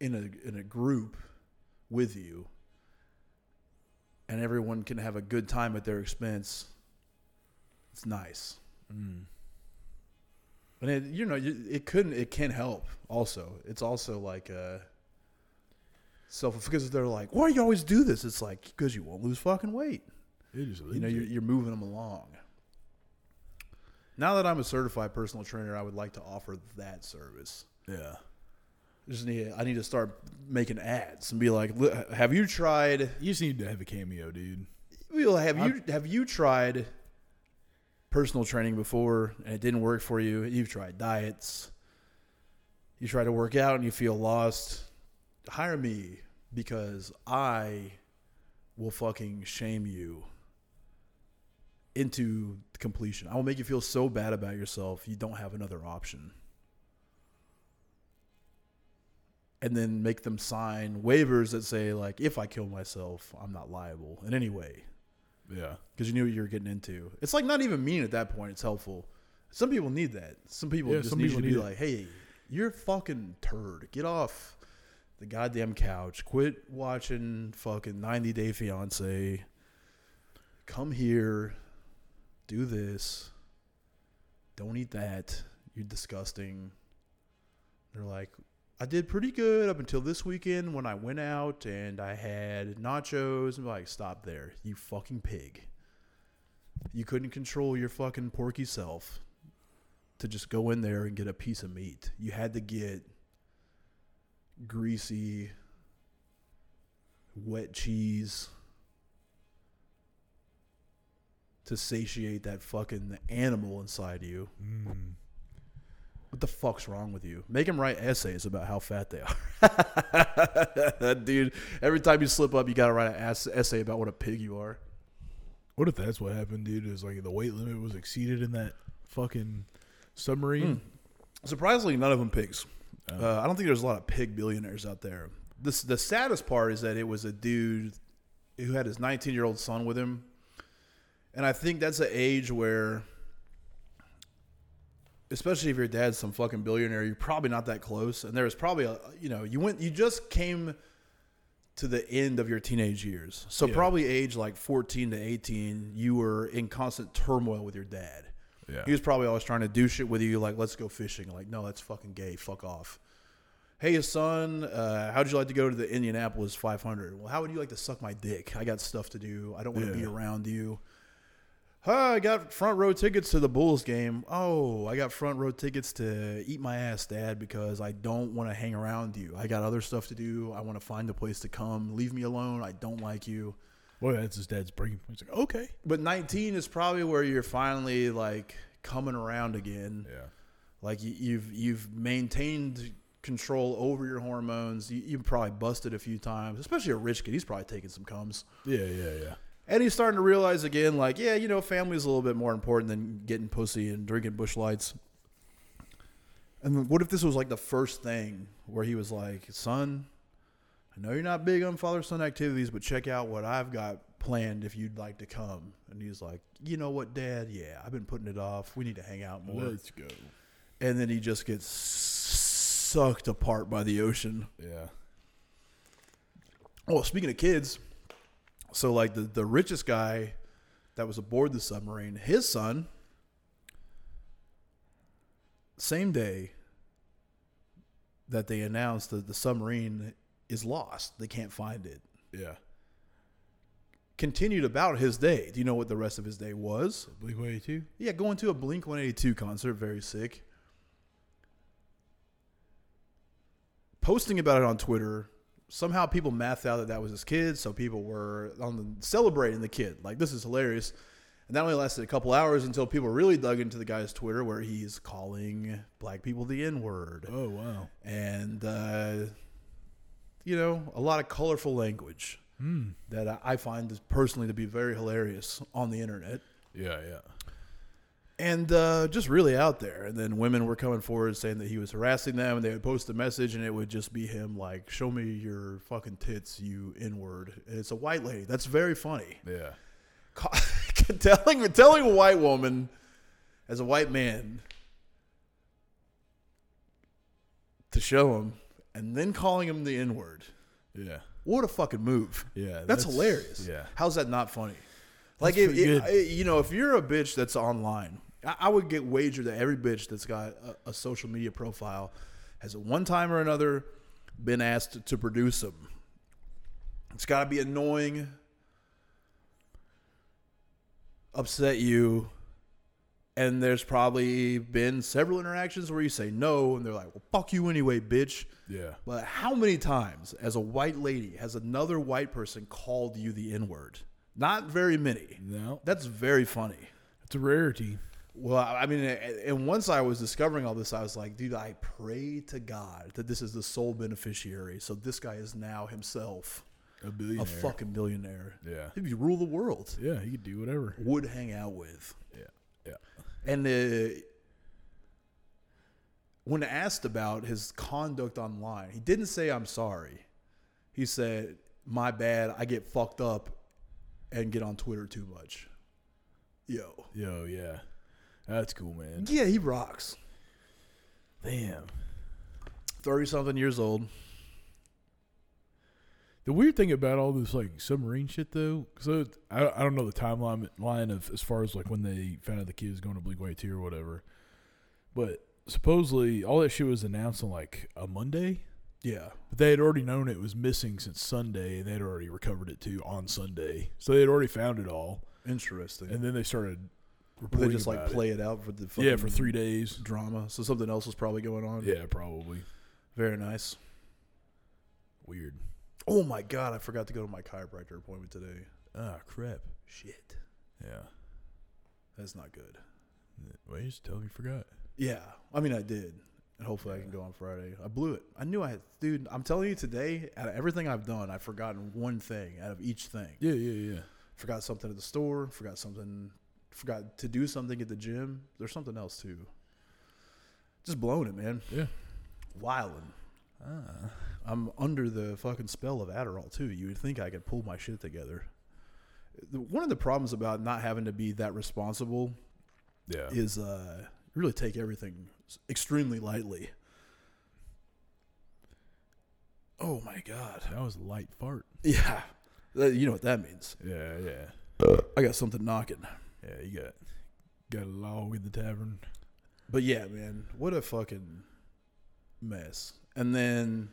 in a in a group with you, and everyone can have a good time at their expense, it's nice. And it, you know, it couldn't, it can help. Also, it's also like uh self because they're like, "Why do you always do this?" It's like because you won't lose fucking weight It is you know you're, you're moving them along now that i'm a certified personal trainer i would like to offer that service Yeah. Just need i need to start making ads and be like have you tried You just need to have a cameo, dude. well have you have you tried personal training before and it didn't work for you you've tried diets you try to work out and you feel lost hire me because i will fucking shame you into completion. I will make you feel so bad about yourself you don't have another option. And then make them sign waivers that say like if I kill myself, I'm not liable in any way Yeah. because you knew what you were getting into. It's like not even mean at that point. It's helpful. Some people need that. Some people Yeah, just some need people to be it. like, "Hey, You're fucking turd. Get off the goddamn couch. Quit watching fucking 90 Day Fiance. Come here. Do this. Don't eat that. You're disgusting. They're like, I did pretty good up until this weekend when I went out and I had nachos. I'm like, stop there. You fucking pig. You couldn't control your fucking porky self to just go in there and get a piece of meat. You had to get greasy, wet cheese to satiate that fucking animal inside you. Mm. What the fuck's wrong with you? Make them write essays about how fat they are. Dude, every time you slip up, you gotta write an ass- essay about what a pig you are. What if that's what happened, dude? Is like the weight limit was exceeded in that fucking submarine? Surprisingly, none of them pigs. Uh, I don't think there's a lot of pig billionaires out there. This the saddest part is that it was a dude who had his 19 year old son with him, and I think that's an age where, especially if your dad's some fucking billionaire, you're probably not that close. And there was probably a you know you went you just came to the end of your teenage years, so Yeah. probably age like 14 to 18, you were in constant turmoil with your dad. Yeah. He was probably always trying to do shit with you, like, let's go fishing. Like, no, that's fucking gay. Fuck off. Hey, son, uh, how'd you like to go to the Indianapolis 500? Well, how would you like to suck my dick? I got stuff to do. I don't want to be around you. I got front row tickets to the Bulls game. Oh, I got front row tickets to eat my ass, Dad, because I don't want to hang around you. I got other stuff to do. I want to find a place to come. Leave me alone. I don't like you. Boy, that's his dad's breaking point. He's like, okay. But 19 is probably where you're finally like coming around again. Yeah. Like you, you've you've maintained control over your hormones. You, you've probably busted a few times, especially a rich kid. He's probably taking some comes, Yeah, yeah, yeah. And he's starting to realize again, like, yeah, you know, family's a little bit more important than getting pussy and drinking Busch Lights. And what if this was like the first thing where he was like, son, I know you're not big on father son activities, but check out what I've got planned if you'd like to come. And he's like, you know what, Dad? Yeah, I've been putting it off. We need to hang out more Let's go. and then he just gets sucked apart by the ocean. Yeah. Oh, speaking of kids, so like the the richest guy that was aboard the submarine, his son, same day that they announced that the submarine is lost, they can't find it. Yeah. Continued about his day. Do you know what the rest of his day was? Blink 182? Yeah, going to a Blink 182 concert, very sick. Posting about it on Twitter. Somehow people mathed out that that was his kid, so people were on the, celebrating the kid. Like, this is hilarious. And that only lasted a couple hours until people really dug into the guy's Twitter where he's calling black people the N word. Oh, wow. And, uh, you know, a lot of colorful language that I- I find personally to be very hilarious on the internet Yeah, yeah. And uh, just really out there. And then women were coming forward saying that he was harassing them, and they would post a message, and it would just be him like, "Show me your fucking tits, you n word." And it's a white lady. That's very funny. Yeah. telling telling a white woman as a white man to show him, and then calling him the n word. Yeah. What a fucking move! Yeah, that's, that's- hilarious. yeah. how's that not funny? Like, if, you know, if you're a bitch that's online, I, I would get wagered that every bitch that's got a, a social media profile has at one time or another been asked to produce them. It's got to be annoying, upset you, and there's probably been several interactions where you say no, and they're like, "Well, fuck you anyway, bitch." Yeah. But how many times, as a white lady, has another white person called you the N word? Not very many. No. That's very funny. It's a rarity. Well, I mean, and once I was discovering all this, I was like, dude, I pray to God that this is the sole beneficiary. So this guy is now himself A billionaire. a fucking billionaire. Yeah. If you rule the world, Yeah, he could do whatever. would hang out with. Yeah. Yeah. And uh, when asked about his conduct online, he didn't say, I'm sorry. He said, My bad. I get fucked up and get on Twitter too much. Yo. Yo, yeah. That's cool, man. Yeah, he rocks. Damn. thirty something years old. The weird thing about all this like submarine shit though, so I I don't know the timeline line of as far as like when they found out the kid was going to Blink Two or whatever, but supposedly all that shit was announced on like a Monday, Yeah, but they had already known it was missing since Sunday, and they had already recovered it too on Sunday, so they had already found it all, interesting. and then they started. They just like play it. out for the fucking yeah for three days. drama. So something else was probably going on. Yeah, probably very nice. weird. Oh my god, I forgot to go to my chiropractor appointment today. Ah crap. Shit, Yeah. that's not good. Well, you just tell me you forgot. Yeah, I mean I did, and hopefully I can go on Friday. I blew it. I knew I had, dude. I'm telling you today, out of everything I've done, I've forgotten one thing out of each thing. Yeah, yeah, yeah. Forgot something at the store. Forgot something. Forgot to do something at the gym. There's something else too. Just blowing it, man. Yeah. Wilding. Ah. I'm under the fucking spell of Adderall too. You would think I could pull my shit together. The- One of the problems about not having to be that responsible Yeah. is uh, really take everything extremely lightly. Oh my god! That was a light fart. Yeah, you know what that means. Yeah, yeah. I got something knocking. Yeah, you got got a log in the tavern. But yeah, man, what a fucking mess. And then,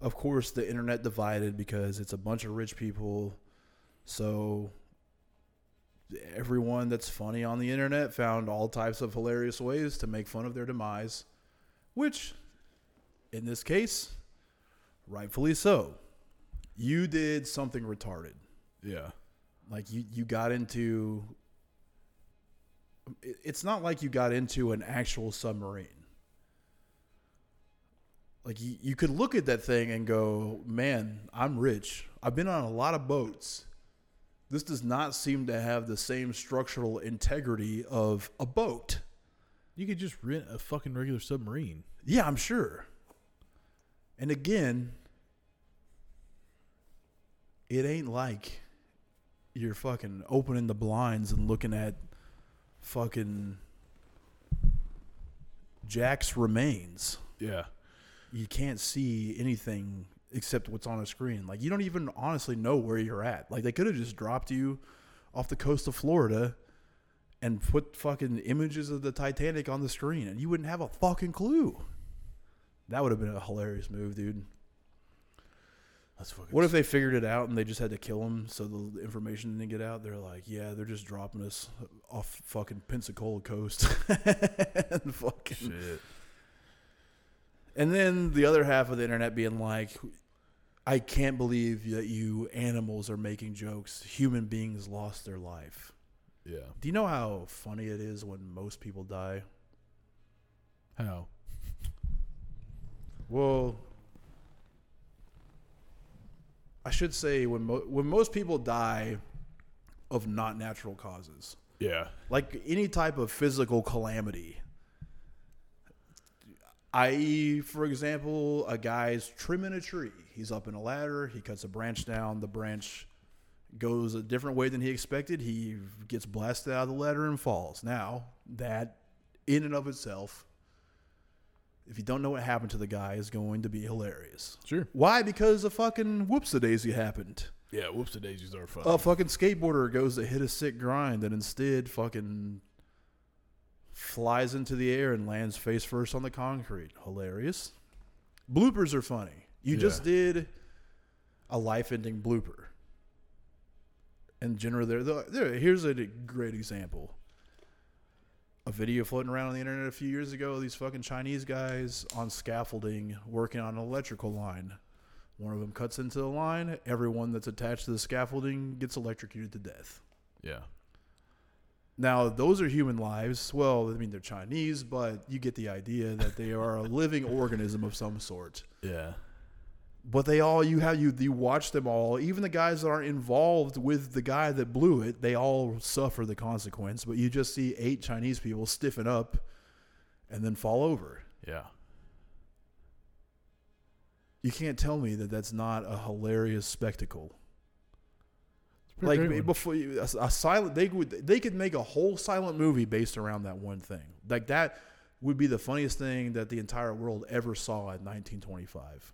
of course, the internet divided because it's a bunch of rich people. So everyone that's funny on the internet found all types of hilarious ways to make fun of their demise, which, in this case, rightfully so. You did something retarded. Yeah. Like you, you got into. It- It's not like you got into an actual submarine. Like you, you could look at that thing and go, "Man, I'm rich. I've been on a lot of boats. This does not seem to have the same structural integrity of a boat." You could just rent a fucking regular submarine. Yeah, I'm sure. And again, it ain't like you're fucking opening the blinds and looking at fucking Jack's remains. Yeah. You can't see anything except what's on a screen. Like you don't even honestly know where you're at. Like they could have just dropped you off the coast of Florida and put fucking images of the Titanic on the screen and you wouldn't have a fucking clue. That would have been a hilarious move, dude. That's fucking What if they figured it out and they just had to kill him so the information didn't get out? They're like, yeah, they're just dropping us off fucking Pensacola coast. and fucking shit? And then the other half of the internet being like, I can't believe that you animals are making jokes. Human beings lost their life. Yeah. Do you know how funny it is when most people die? How? Well, I should say when mo- when most people die of not natural causes, Yeah. like any type of physical calamity, i.e., for example, a guy's trimming a tree. He's up in a ladder. He cuts a branch down. The branch goes a different way than he expected. He gets blasted out of the ladder and falls. Now, that in and of itself, if you don't know what happened to the guy, is going to be hilarious. Sure. Why? Because a fucking whoops a daisy happened. Yeah. Whoops the daisies are fun. A fucking skateboarder goes to hit a sick grind and instead fucking flies into the air and lands face first on the concrete. Hilarious. Bloopers are funny. You Yeah. just did a life ending blooper. And generally, there, there, here's a great example. A video floating around on the internet a few years ago. These fucking Chinese guys on scaffolding working on an electrical line. One of them cuts into the line. Everyone that's attached to the scaffolding gets electrocuted to death. yeah. Now, those are human lives. Well, I mean, they're Chinese, but you get the idea that they are a living organism of some sort. Yeah. But they all, you have, you, you watch them all, even the guys that aren't involved with the guy that blew it, they all suffer the consequence. But you just see eight Chinese people stiffen up and then fall over. Yeah. You can't tell me that that's not a hilarious spectacle. Like before you, a, a silent they would they could make a whole silent movie based around that one thing like that would be the funniest thing that the entire world ever saw in 1925.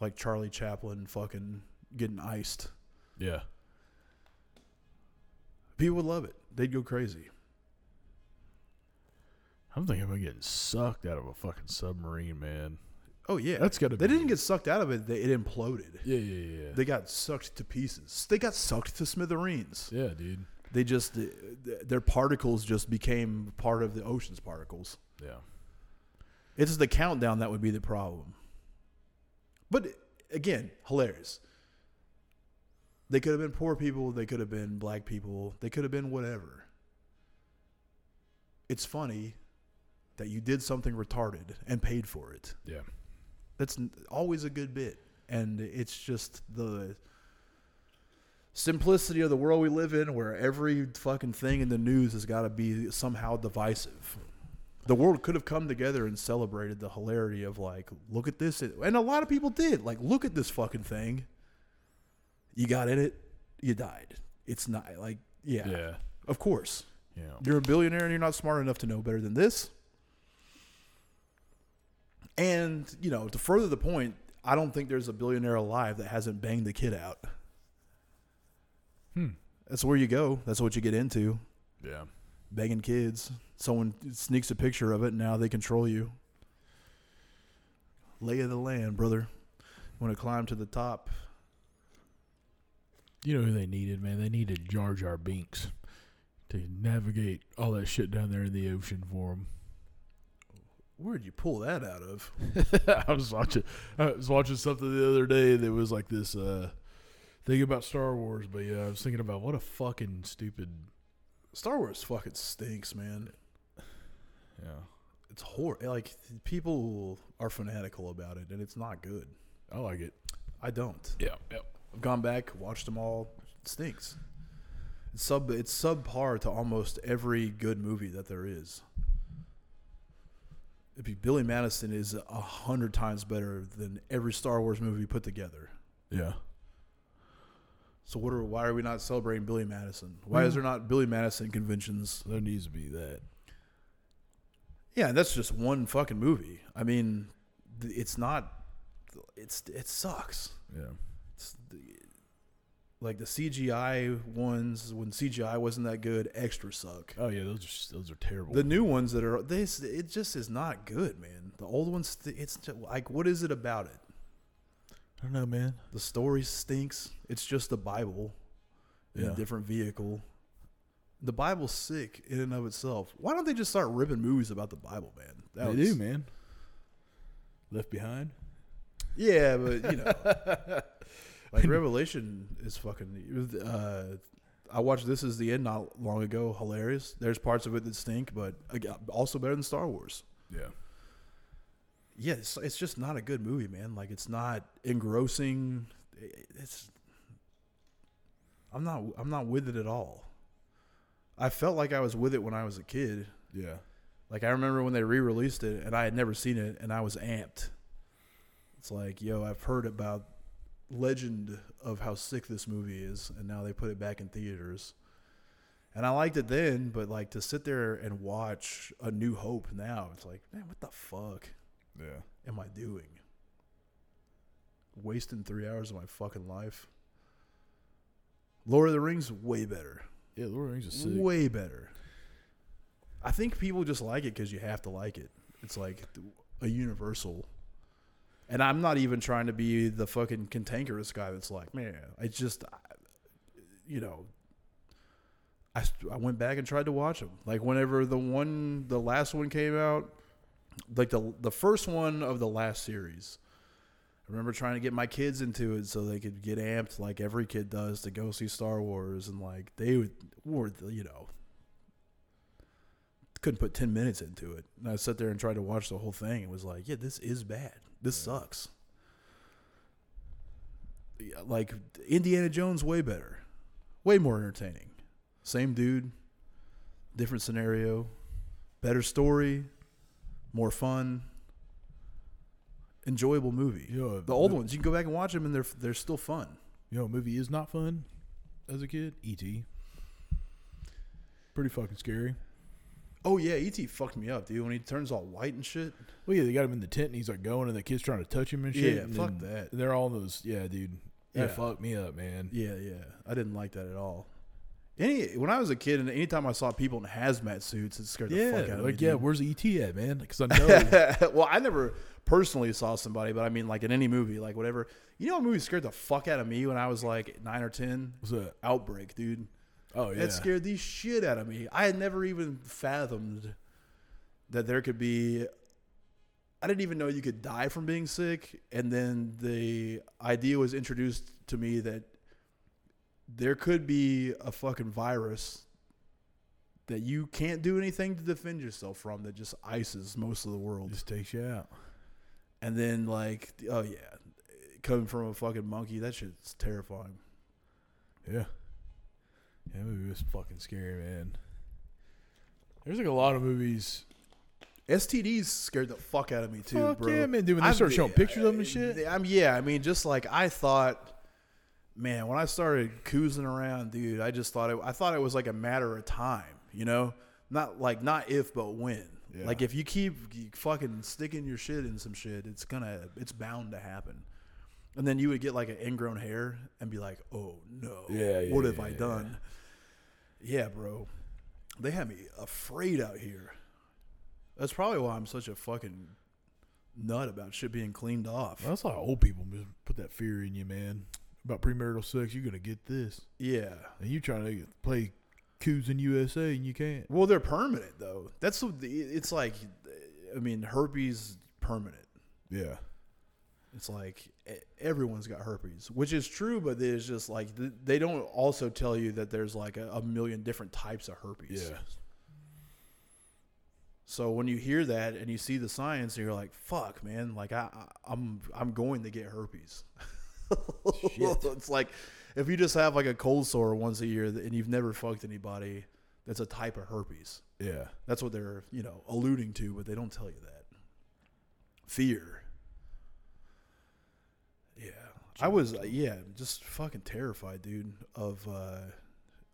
Like Charlie Chaplin fucking getting iced. Yeah. People would love it. They'd go crazy. I'm thinking about getting sucked out of a fucking submarine, man. Oh yeah, That's gotta They be- didn't get sucked out of it. They, it imploded. Yeah, yeah, yeah. They got sucked to pieces. They got sucked to smithereens. yeah, dude. They just their particles just became part of the ocean's particles. Yeah. It's the countdown that would be the problem. But again, hilarious. They could have been poor people. They could have been black people. They could have been whatever. It's funny that you did something retarded and paid for it. Yeah. That's always a good bit. And it's just the simplicity of the world we live in where every fucking thing in the news has got to be somehow divisive. The world could have come together and celebrated the hilarity of like, look at this. And a lot of people did. Like, look at this fucking thing. You got in it, you died. It's not like, yeah, Yeah. of course. Yeah. You're a billionaire and you're not smart enough to know better than this. And, you know, to further the point, I don't think there's a billionaire alive that hasn't banged the kid out. Hmm. That's where you go. That's what you get into. Yeah. Banging kids. Someone sneaks a picture of it and now they control you. Lay of the land, brother. Want to climb to the top. You know who they needed, man? They needed Jar Jar Binks to navigate all that shit down there in the ocean for them. Where'd you pull that out of? I was watching. I was watching something the other day that was like this uh, thing about Star Wars, but yeah, I was thinking about what a fucking stupid. Star Wars fucking stinks, man. Yeah, It's horrible. Like, people are fanatical about it and it's not good. I like it. I don't. Yeah, yeah. I've gone back, watched them all. It stinks. It's sub. It's subpar to almost every good movie that there is. It'd be Billy Madison is a hundred times better than every Star Wars movie put together. Yeah. So what are? Why are we not celebrating Billy Madison? Why is hmm. there not Billy Madison conventions? There needs to be that. Yeah, that's just one fucking movie. I mean, it's not. It's it sucks. Yeah. It's the, like the CGI ones when CGI wasn't that good, extra suck. Oh yeah, those are those are terrible. The new ones that are this, it just is not good, man. The old ones, it's just, like, what is it about it? I don't know, man. The story stinks. It's just the Bible in Yeah. a different vehicle. The Bible's sick in and of itself. Why don't they just start ripping movies about the Bible, man? That they was- do, man. Left Behind. Yeah, but you know, like Revelation is fucking. Uh, I watched This Is the End not long ago. Hilarious. There's parts of it that stink, but also better than Star Wars. Yeah. Yeah, it's, it's just not a good movie, man. Like it's not engrossing. It's I'm not I'm not with it at all. I felt like I was with it when I was a kid. Yeah. Like I remember when they re-released it and I had never seen it and I was amped. It's like, yo, I've heard about legend of how sick this movie is and now they put it back in theaters. And I liked it then, but like to sit there and watch A New Hope now, it's like, man, what the fuck Yeah. am I doing? Wasting 3 hours of my fucking life. Lord of the Rings way better. Yeah, Lord of the Rings is sick. Way better. I think people just like it because you have to like it. It's like a universal. And I'm not even trying to be the fucking cantankerous guy that's like, man, I just, I- you know, I, I went back and tried to watch them. Like whenever the one, the last one came out, like the the first one of the last series. I remember trying to get my kids into it so they could get amped like every kid does to go see Star Wars and like they would were you know couldn't put 10 minutes into it. And I sat there and tried to watch the whole thing and was like, yeah, this is bad. This sucks. Yeah, like Indiana Jones way better. Way more entertaining. Same dude, different scenario, better story, more fun enjoyable movie. Know, the old ones, you can go back and watch them, and they're they're still fun. You know, movie is not fun as a kid. E.T. Pretty fucking scary. Oh yeah, ET fucked me up, dude. When he turns all white and shit. Well, yeah, they got him in the tent and he's like going, and the kid's trying to touch him and shit. Yeah, and fuck that. They're all those. Yeah, dude. That Yeah. fucked me up, man. Yeah, yeah. I didn't like that at all. Any when I was a kid, and anytime I saw people in hazmat suits, it scared the Yeah, fuck out of me. like me. yeah, dude. where's ET at, man? Because I know. well, I never personally saw somebody, but I mean, like in any movie, like whatever. You know, what movie scared the fuck out of me when I was like nine or ten. What's that? Outbreak, dude. Oh yeah, That scared the shit out of me. I had never even fathomed that there could be. I didn't even know you could die from being sick, and then the idea was introduced to me that there could be a fucking virus that you can't do anything to defend yourself from that just ices most of the world. just takes you out. And then like, oh yeah, coming from a fucking monkey, that shit's terrifying. Yeah. Yeah, that movie was fucking scary, man. There's like a lot of movies. STDs scared the fuck out of me too, Fuck bro. yeah, man, dude, when they I'm- start showing pictures of them and shit. I'm yeah. I mean, just like I thought, man. When I started coozing around, dude, I just thought it. I thought it was like a matter of time. You know, not like not if but when. Yeah. Like if you keep fucking sticking your shit in some shit, it's gonna, it's bound to happen. And then you would get like an ingrown hair and be like, oh no, Yeah, yeah, what have yeah, I done? Yeah, bro. They had me afraid out here. That's probably why I'm such a fucking nut about shit being cleaned off. That's why old people put that fear in you, man. About premarital sex, you're gonna get this, Yeah. and you trying to play coups in USA, and you can't. Well, they're permanent though. That's. It's like, I mean, herpes permanent. Yeah, It's like everyone's got herpes, which is true, but there's just like they don't also tell you that there's like a, a million different types of herpes. yeah, So when you hear that and you see the science, you're like, "Fuck, man! Like I, I I'm I'm going to get herpes." Shit. it's like if you just have like a cold sore once a year and you've never fucked anybody, that's a type of herpes. yeah. That's what they're you know alluding to, but they don't tell you that. Fear. Yeah, I was yeah just fucking terrified, dude. Of uh,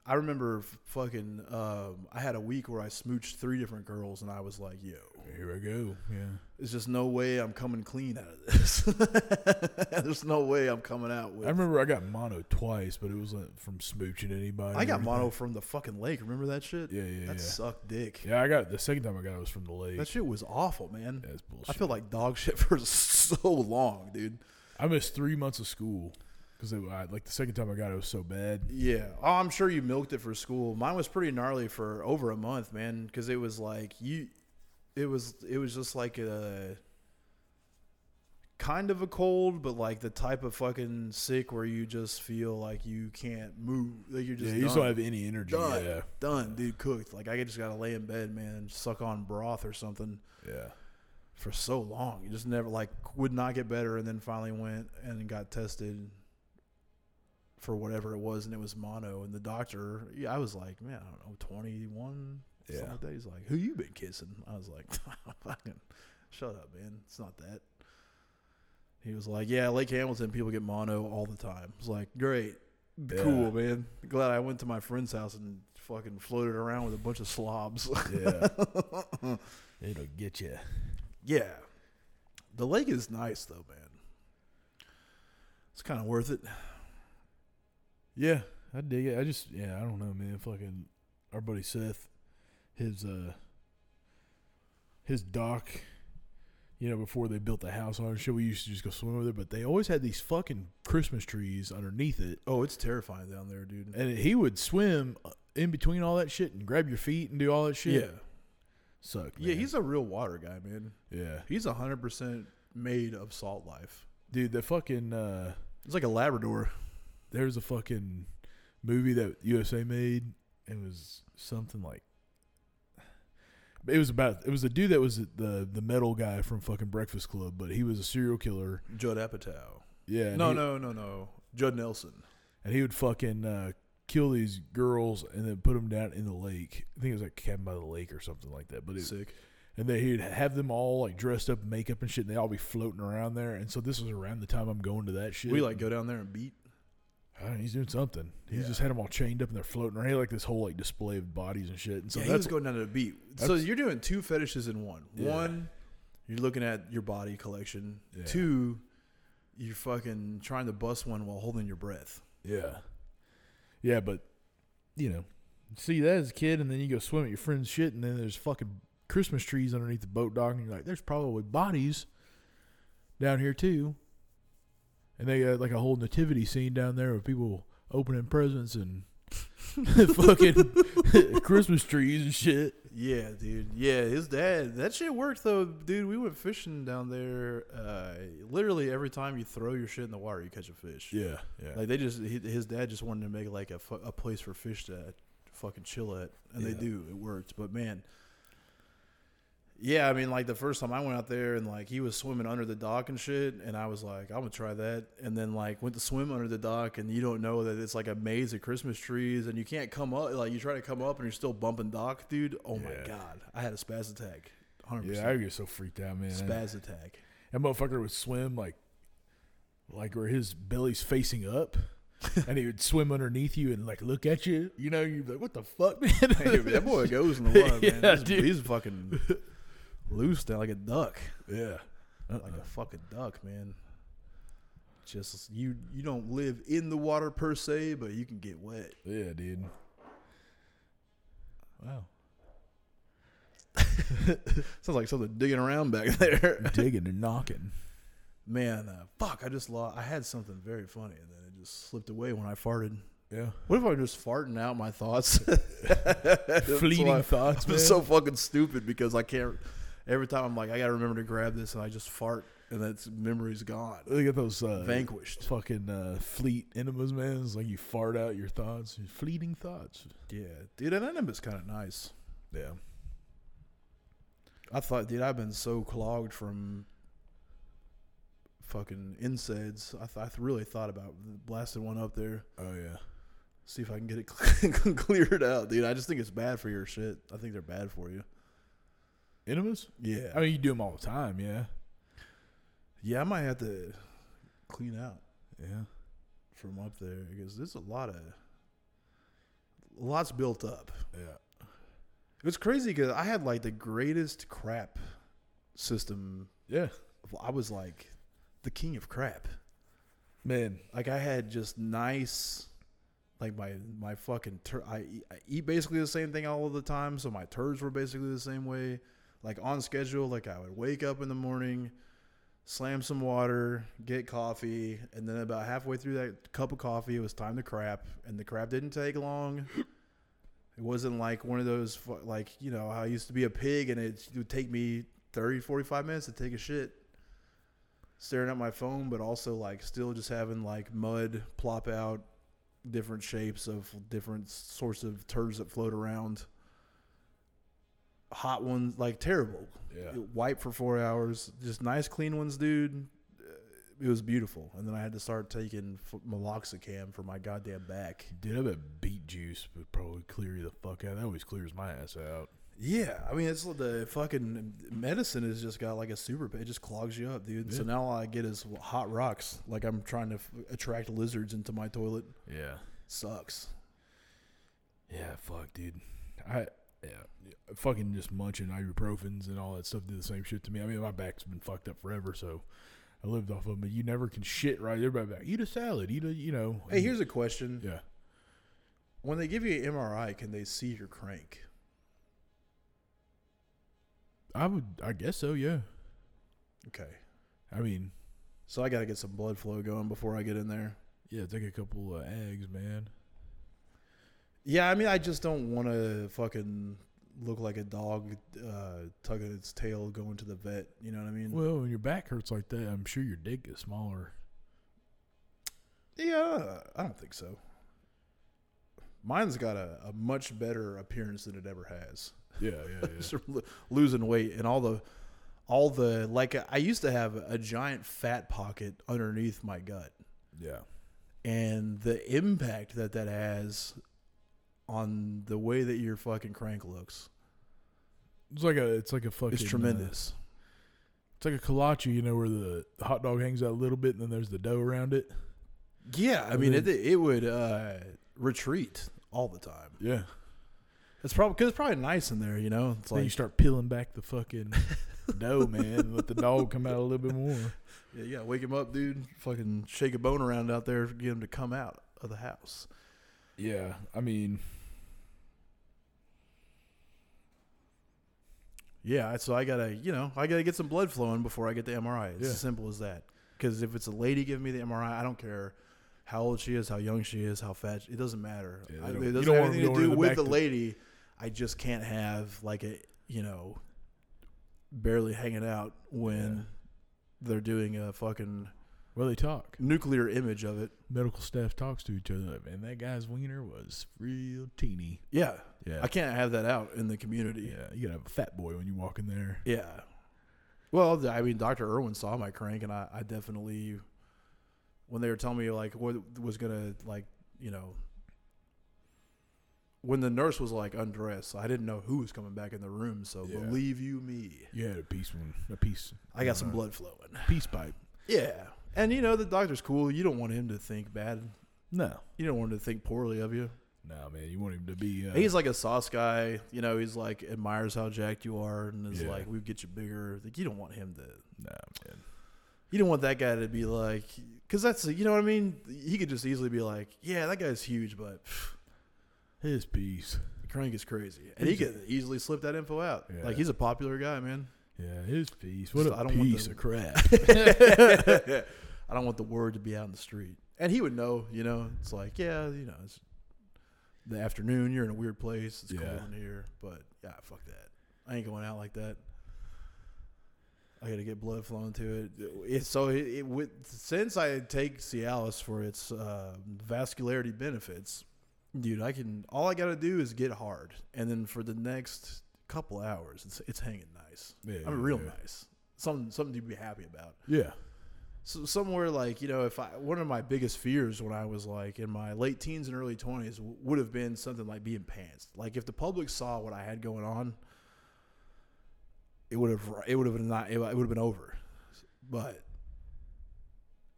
I remember fucking um, I had a week where I smooched three different girls, and I was like, yo. Here I go. Yeah, There's just no way I'm coming clean out of this. There's no way I'm coming out with. I remember I got mono twice, but it wasn't from smooching anybody. I got mono from the fucking lake. Remember that shit? Yeah, yeah, That yeah. sucked dick. Yeah, I got the second time I got it was from the lake. That shit was awful, man. That's bullshit. I feel like dog shit for so long, dude. I missed three months of school because like the second time I got it was so bad. Yeah. Oh, I'm sure you milked it for school. Mine was pretty gnarly for over a month, man, because it was like you, it was it was just like a kind of a cold, but like the type of fucking sick where you just feel like you can't move, like you're just Yeah, you done. don't have any energy. done, Yeah, done, dude, cooked. Like I just gotta lay in bed, man, and suck on broth or something yeah. for so long. You just never like would not get better, and then finally went and got tested for whatever it was, and it was mono. And the doctor, yeah, I was like, man, I don't know, twenty one, Yeah. like that. He's like, who you been kissing? I was like, fucking, shut up, man. It's not that. He was like, yeah, Lake Hamilton, people get mono all the time. I was like, great, Yeah. cool, man. Glad I went to my friend's house and fucking floated around with a bunch of slobs. Yeah. It'll get you. Yeah. The lake is nice though, man. It's kind of worth it. Yeah, I dig it. I just yeah, I don't know, man. Fucking our buddy Seth, his uh his dock, you know, before they built the house on our show, we used to just go swim over there, but they always had these fucking Christmas trees underneath it. Oh, it's terrifying down there, dude. And he would swim uh, in between all that shit and grab your feet and do all that shit. Yeah. Suck. Yeah, he's a real water guy, man. yeah. He's 100% made of salt life. Dude, the fucking uh It's like a Labrador. there's a fucking movie that USA made. It was something like it was about it was a dude that was the the metal guy from fucking Breakfast Club, but he was a serial killer. Judd Apatow. Yeah, No, he, no, no, no. Judd Nelson. and he would fucking uh, kill these girls and then put them down in the lake. I think it was like cabin by the lake or something like that. But it, Sick. and then he'd have them all like dressed up, in makeup and shit, and they all be floating around there. And so this was around the time I'm going to that shit. We like go down there and beat. Know, he's doing something. He's Yeah. just had them all chained up and they're floating around. He had, like this whole like display of bodies and shit. And so yeah, he that's was going down to the beat. So you're doing two fetishes in one. Yeah. One, you're looking at your body collection. Two, you're fucking trying to bust one while holding your breath. yeah, yeah. But you know, see that as a kid, and then you go swim at your friend's shit, and then there's fucking Christmas trees underneath the boat dock, and you're like, there's probably bodies down here too. And they got like a whole nativity scene down there with people opening presents and fucking Christmas trees and shit. Yeah, dude. Yeah, his dad. That shit worked though, dude. We went fishing down there. Uh, literally every time you throw your shit in the water, you catch a fish. Yeah, yeah. Like they just, he, his dad just wanted to make like a, fu- a place for fish to fucking chill at, and they do. It worked, but man, yeah. I mean, like the first time I went out there and like he was swimming under the dock and shit, and I was like, I'm gonna try that, and then like went to swim under the dock, and you don't know that it's like a maze of Christmas trees, and you can't come up. Like you try to come up, and you're still bumping dock, dude. Oh my god, I had a spaz attack. Hundred yeah, I get so freaked out, man. spaz attack. That motherfucker would swim like, like where his belly's facing up, and he would swim underneath you and like look at you. You know, you'd be like, "What the fuck, man?" Hey, that boy goes in the water, man. Yeah, he's, dude. he's fucking loose down like a duck. yeah, like a fucking duck, man. Just you you don't live in the water per se, but you can get wet. yeah, dude. Wow, Sounds like something digging around back there. digging and knocking. Man, uh, fuck! I just lost. I had something very funny, and then it just slipped away when I farted. Yeah, What if I'm just farting out my thoughts? fleeting thoughts. I'm Man. so fucking stupid because I can't. Every time I'm like, I gotta remember to grab this, and I just fart, and that memory's gone, Look at those uh, vanquished. fucking uh, fleet enemas, man. It's like you fart out your thoughts, fleeting thoughts. Yeah, dude, an enema's kind of nice. Yeah, I thought, dude, I've been so clogged from fucking NSAIDs. I, th- I really thought about blasting one up there, oh yeah. see if I can get it cleared out, dude. I just think it's bad for your shit. I think they're bad for you. Enemas? Yeah, I mean, you do them all the time. Yeah, yeah, I might have to clean out yeah. from up there because there's a lot of lots built up. Yeah. It was crazy because I had like the greatest crap system. Yeah. I was like the king of crap. Man. Like I had just nice, like my my fucking tur- I I eat basically the same thing all of the time, so my turds were basically the same way. Like on schedule, like I would wake up in the morning, slam some water, get coffee, and then about halfway through that cup of coffee, it was time to crap, and the crap didn't take long. It wasn't like one of those like you know I used to be a pig and it would take me 30 45 minutes to take a shit staring at my phone, but also like still just having like mud plop out different shapes of different sorts of turds that float around. Hot ones, like terrible. Yeah. Wipe for four hours. Just nice, clean ones, dude. It was beautiful. And then I had to start taking f- meloxicam for my goddamn back. Dude, I bet beet juice would probably clear you the fuck out. That always clears my ass out. Yeah, I mean it's the fucking medicine has just got like a super. It just clogs you up, dude. So now all I get is hot rocks. Like I'm trying to f- attract lizards into my toilet. Yeah. Sucks. Yeah, fuck, dude. I yeah, fucking just munching ibuprofens and all that stuff did the same shit to me. I mean, my back's been fucked up forever, so I lived off of them. But you never can shit right. Everybody like, eat a salad, eat a you know. Hey, here's a question. yeah. When they give you an MRI, can they see your crank? I would, I guess so. Yeah. Okay. I mean, So I got to get some blood flow going before I get in there. yeah, take a couple of eggs, man. Yeah, I mean, I just don't want to fucking look like a dog uh, tugging its tail going to the vet. You know what I mean? Well, when your back hurts like that, I'm sure your dick gets smaller. yeah, I don't think so. Mine's got a, a much better appearance than it ever has. Yeah, yeah, yeah. Losing weight and all the all the like I used to have a giant fat pocket underneath my gut. yeah. and the impact that that has on the way that your fucking crank looks It's like a, it's like a fucking. is uh, tremendous. it's like a kolache, you know, where the, hot dog hangs out a little bit, and then there's the dough around it. Yeah, I mean, it it would uh, retreat all the time. Yeah. It's probably because it's probably nice in there. You know, it's Then you start peeling back the fucking dough, man, and let the dog come out a little bit more. yeah, yeah, wake him up, dude. Fucking shake a bone around out there, get him to come out of the house. Yeah, I mean, Yeah, so I gotta, you know, I gotta get some blood flowing before I get the MRI. It's Yeah. as simple as that. Because if it's a lady giving me the MRI, I don't care how old she is, how young she is, how fat. She, it doesn't matter. Yeah, I- it you doesn't don't have anything to do the with the lady. I just can't have like a, you know, barely hanging out when Yeah. they're doing a fucking well, they talk. nuclear image of it. Medical staff talks to each other. Man, that guy's wiener was real teeny. Yeah, Yeah, I can't have that out in the community. yeah. You gotta have a fat boy when you walk in there. Yeah. Well, I mean, Dr. Irwin saw my crank, and I, I definitely, when they were telling me like what was gonna like, you know, when the nurse was like undressed, I didn't know who was coming back in the room. So Yeah. believe you me, You had a piece one, a piece. I got some uh, blood flowing. Peace pipe. Yeah, and you know the doctor's cool. You don't want him to think bad. No, You don't want him to think poorly of you. no, man. You want him to be. Uh, He's like a sauce guy. You know, he's like admires how jacked you are, and is Yeah. like, we get you bigger. Like you don't want him to nah, man. You don't want that guy to be like, because that's you know what I mean. He could just easily be like, yeah, that guy's huge, but pff, His piece. Crank is crazy, and he He's a- could easily slip that info out. Yeah. Like he's a popular guy, man. Yeah, his piece. What So a I don't want piece the- of crap. I don't want the word to be out in the street, and he would know. You know, it's like, yeah, you know, it's the afternoon. You're in a weird place. It's Yeah. cold in here, but yeah, fuck that. I ain't going out like that. I got to get blood flowing to it. It's so it, it with, since I take Cialis for its uh, vascularity benefits, dude, I can all I got to do is get hard, and then for the next couple hours, it's it's hanging nice. Yeah, I mean, real yeah. nice. Something something to be happy about. yeah, So somewhere like you know, if I one of my biggest fears when I was like in my late teens and early twenties would have been something like being pantsed. Like if the public saw what I had going on, it would have it would have been not it would have been over. But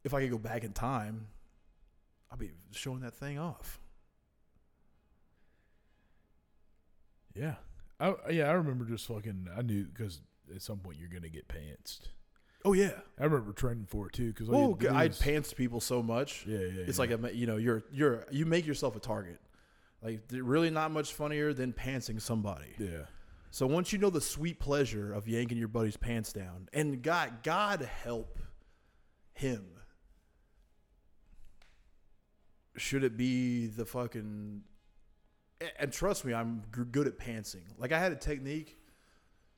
if I could go back in time, I'd be showing that thing off. yeah. I yeah, I remember just fucking. I knew because at some point you're gonna get pantsed. Oh yeah. I remember training for it too because Oh, I'd pants people so much. Yeah, yeah. It's yeah. like a you know you're you're you make yourself a target. Like really not much funnier than pantsing somebody. yeah, So once you know the sweet pleasure of yanking your buddy's pants down, and God, God help him. Should it be the fucking? And trust me, I'm good at pantsing. Like I had a technique.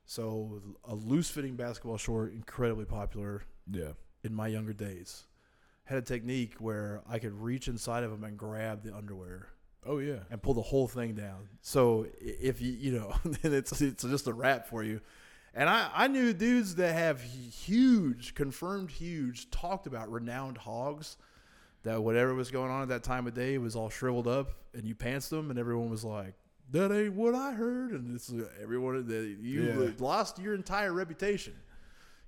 So a loose fitting basketball short, incredibly popular yeah, in my younger days. Had a technique where I could reach inside of them and grab the underwear oh yeah, and pull the whole thing down. So if you you know, then it's it's just a wrap for you. And I I knew dudes that have huge, confirmed huge, talked about renowned hogs. That whatever was going on at that time of day was all shriveled up, and you pantsed them, and everyone was like, "That ain't what I heard." And it's everyone that you Yeah. lost your entire reputation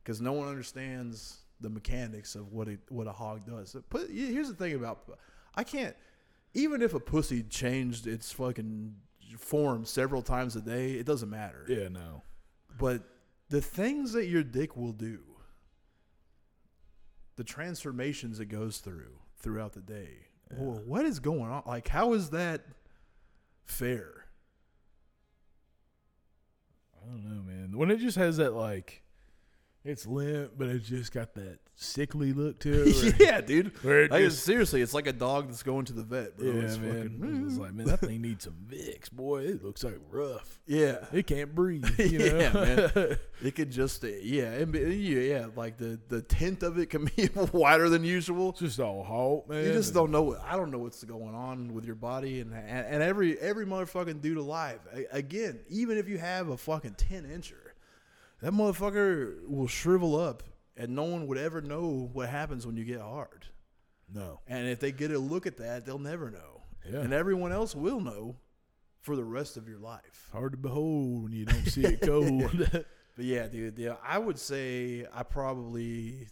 because no one understands the mechanics of what it, what a hog does. But here's the thing about I can't even if a pussy changed its fucking form several times a day, it doesn't matter. yeah. No, But the things that your dick will do, the transformations it goes through throughout the day. wh- What is going on? Like, how is that fair? I don't know, man. When it just has that like, it's limp, but it's just got that sickly look to it. where- yeah, dude. where it Like, just- seriously, it's like a dog that's going to the vet, bro. yeah, It's man. fucking- I was like, man, that thing needs some Vicks, boy. It looks like rough. yeah. It can't breathe. You know? Yeah, man. It could just, yeah, and be- yeah, yeah, like the the tint of it can be wider than usual. It's just all halt, man. You just don't know. what- I don't know what's going on with your body, and and, and every every motherfucking dude alive. A- Again, even if you have a fucking ten incher, that motherfucker will shrivel up, and no one would ever know what happens when you get hard. No. And if they get a look at that, they'll never know, Yeah. and everyone else will know for the rest of your life. Hard to behold when you don't see it cold. But yeah, dude, yeah, I would say I probably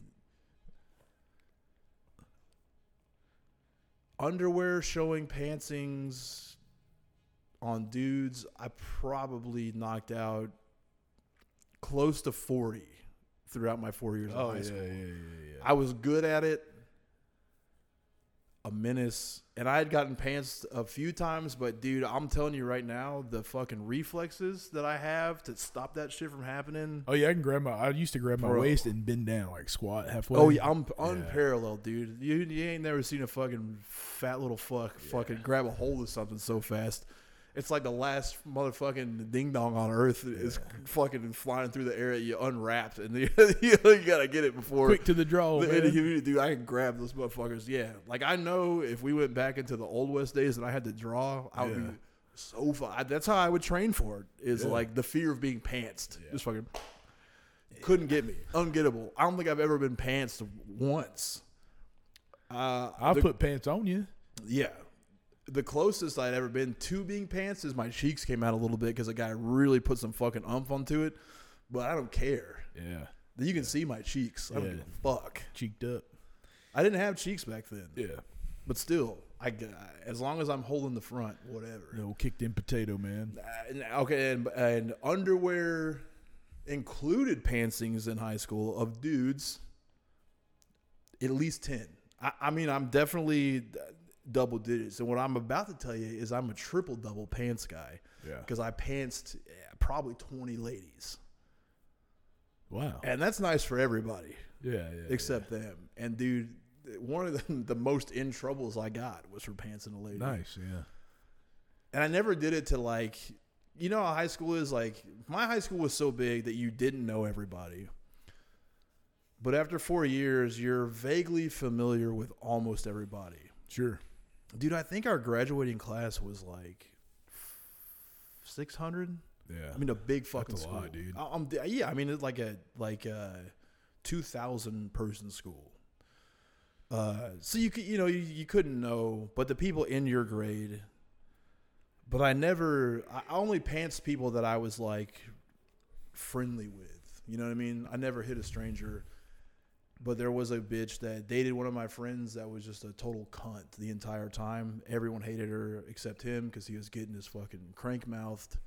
underwear showing pantsings on dudes, I probably knocked out close to 40 throughout my four years Oh of high yeah, school. yeah, yeah, yeah. I was good at it. A menace, and I had gotten pants a few times, but dude, I'm telling you right now, the fucking reflexes that I have to stop that shit from happening. Oh yeah, I can grab my. I used to grab my Bro. waist and bend down like squat halfway. Oh yeah, I'm unparalleled, dude. You, you ain't never seen a fucking fat little fuck fucking grab a hold of something so fast. It's like the last motherfucking ding dong on earth is fucking flying through the air at you unwrapped, and you, you gotta get it before quick to the draw, The- man. you- dude, I can grab those motherfuckers. Yeah, like I know if we went back into the old west days and I had to draw, I would Yeah. be so fun. That's how I would train for it. Is Yeah. like the fear of being pantsed. Yeah. Just fucking couldn't get me. Ungettable. I don't think I've ever been pantsed once. Uh, I'll the- put pants on you. yeah. The closest I'd ever been to being pants is my cheeks came out a little bit because a guy really put some fucking umph onto it. But I don't care. Yeah, You can see my cheeks. I don't Yeah. give a fuck. cheeked up. I didn't have cheeks back then. Yeah, But still, I as long as I'm holding the front, whatever. no kicked in potato, man. Uh, okay, and, and underwear included pantsings in high school of dudes. At least ten. I, I mean, I'm definitely double digits, and what I'm about to tell you is I'm a triple double pants guy Yeah. because I pantsed eh, probably 20 ladies, Wow. and that's nice for everybody Yeah, yeah. except them. And dude, one of the, the most in troubles I got was for pantsing a lady. nice. Yeah. And I never did it to like, you know how high school is? Like, my high school was so big that you didn't know everybody. But after four years, you're vaguely familiar with almost everybody. Sure. Dude, I think our graduating class was like 600. Yeah. I mean, a big fucking That's a school, lot, dude. I- I'm, yeah, I mean, it's like a like a 2,000 person school. Uh, so you could, you know, you, you couldn't know, but the people in your grade. But I never, I only pants people that I was like friendly with. You know what I mean? I never hit a stranger. But there was a bitch that dated one of my friends that was just a total cunt the entire time. Everyone hated her except him because he was getting his fucking crank mouthed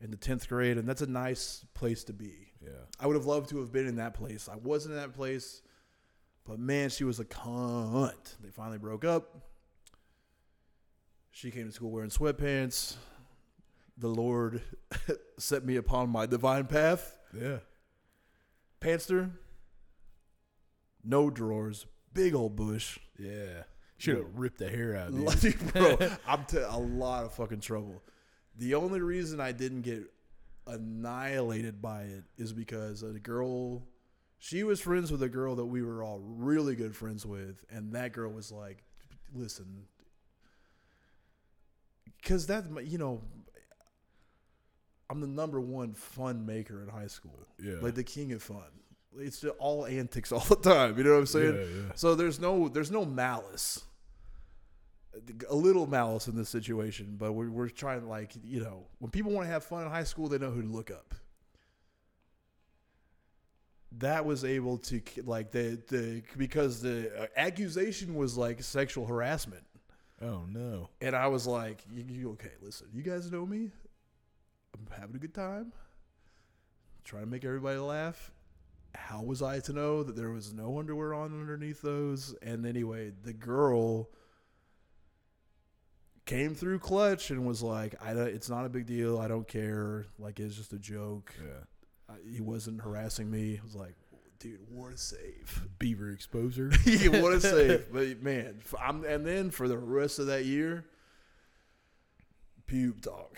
in the 10th grade. And that's a nice place to be. yeah. I would have loved to have been in that place. I wasn't in that place, but man, she was a cunt. They finally broke up. She came to school wearing sweatpants. The Lord set me upon my divine path. Yeah. Pantster, no drawers, big old bush. Yeah. Should have ripped the hair out, dude. Like, bro, I'm t- a lot of fucking trouble. The only reason I didn't get annihilated by it is because a girl, she was friends with a girl that we were all really good friends with, and that girl was like, "Listen, because that you know." I'm the number one fun maker in high school. Yeah. Like the king of fun. It's all antics all the time. You know what I'm saying? Yeah, yeah. So there's no there's no malice. A little malice in this situation, but we're we're trying like you know when people want to have fun in high school, they know who to look up. That was able to like the the because the uh, accusation was like sexual harassment, Oh no. and I was like, you, you okay? Listen, you guys know me. I'm having a good time. Trying to make everybody laugh. How was I to know that there was no underwear on underneath those? And anyway, the girl came through clutch and was like, "I don't, it's not a big deal. I don't care. Like it's just a joke. Yeah. I, he wasn't harassing me." I was like, "Dude, what a save! Beaver exposure. what a save!" But man, I'm, and then for the rest of that year, pube talk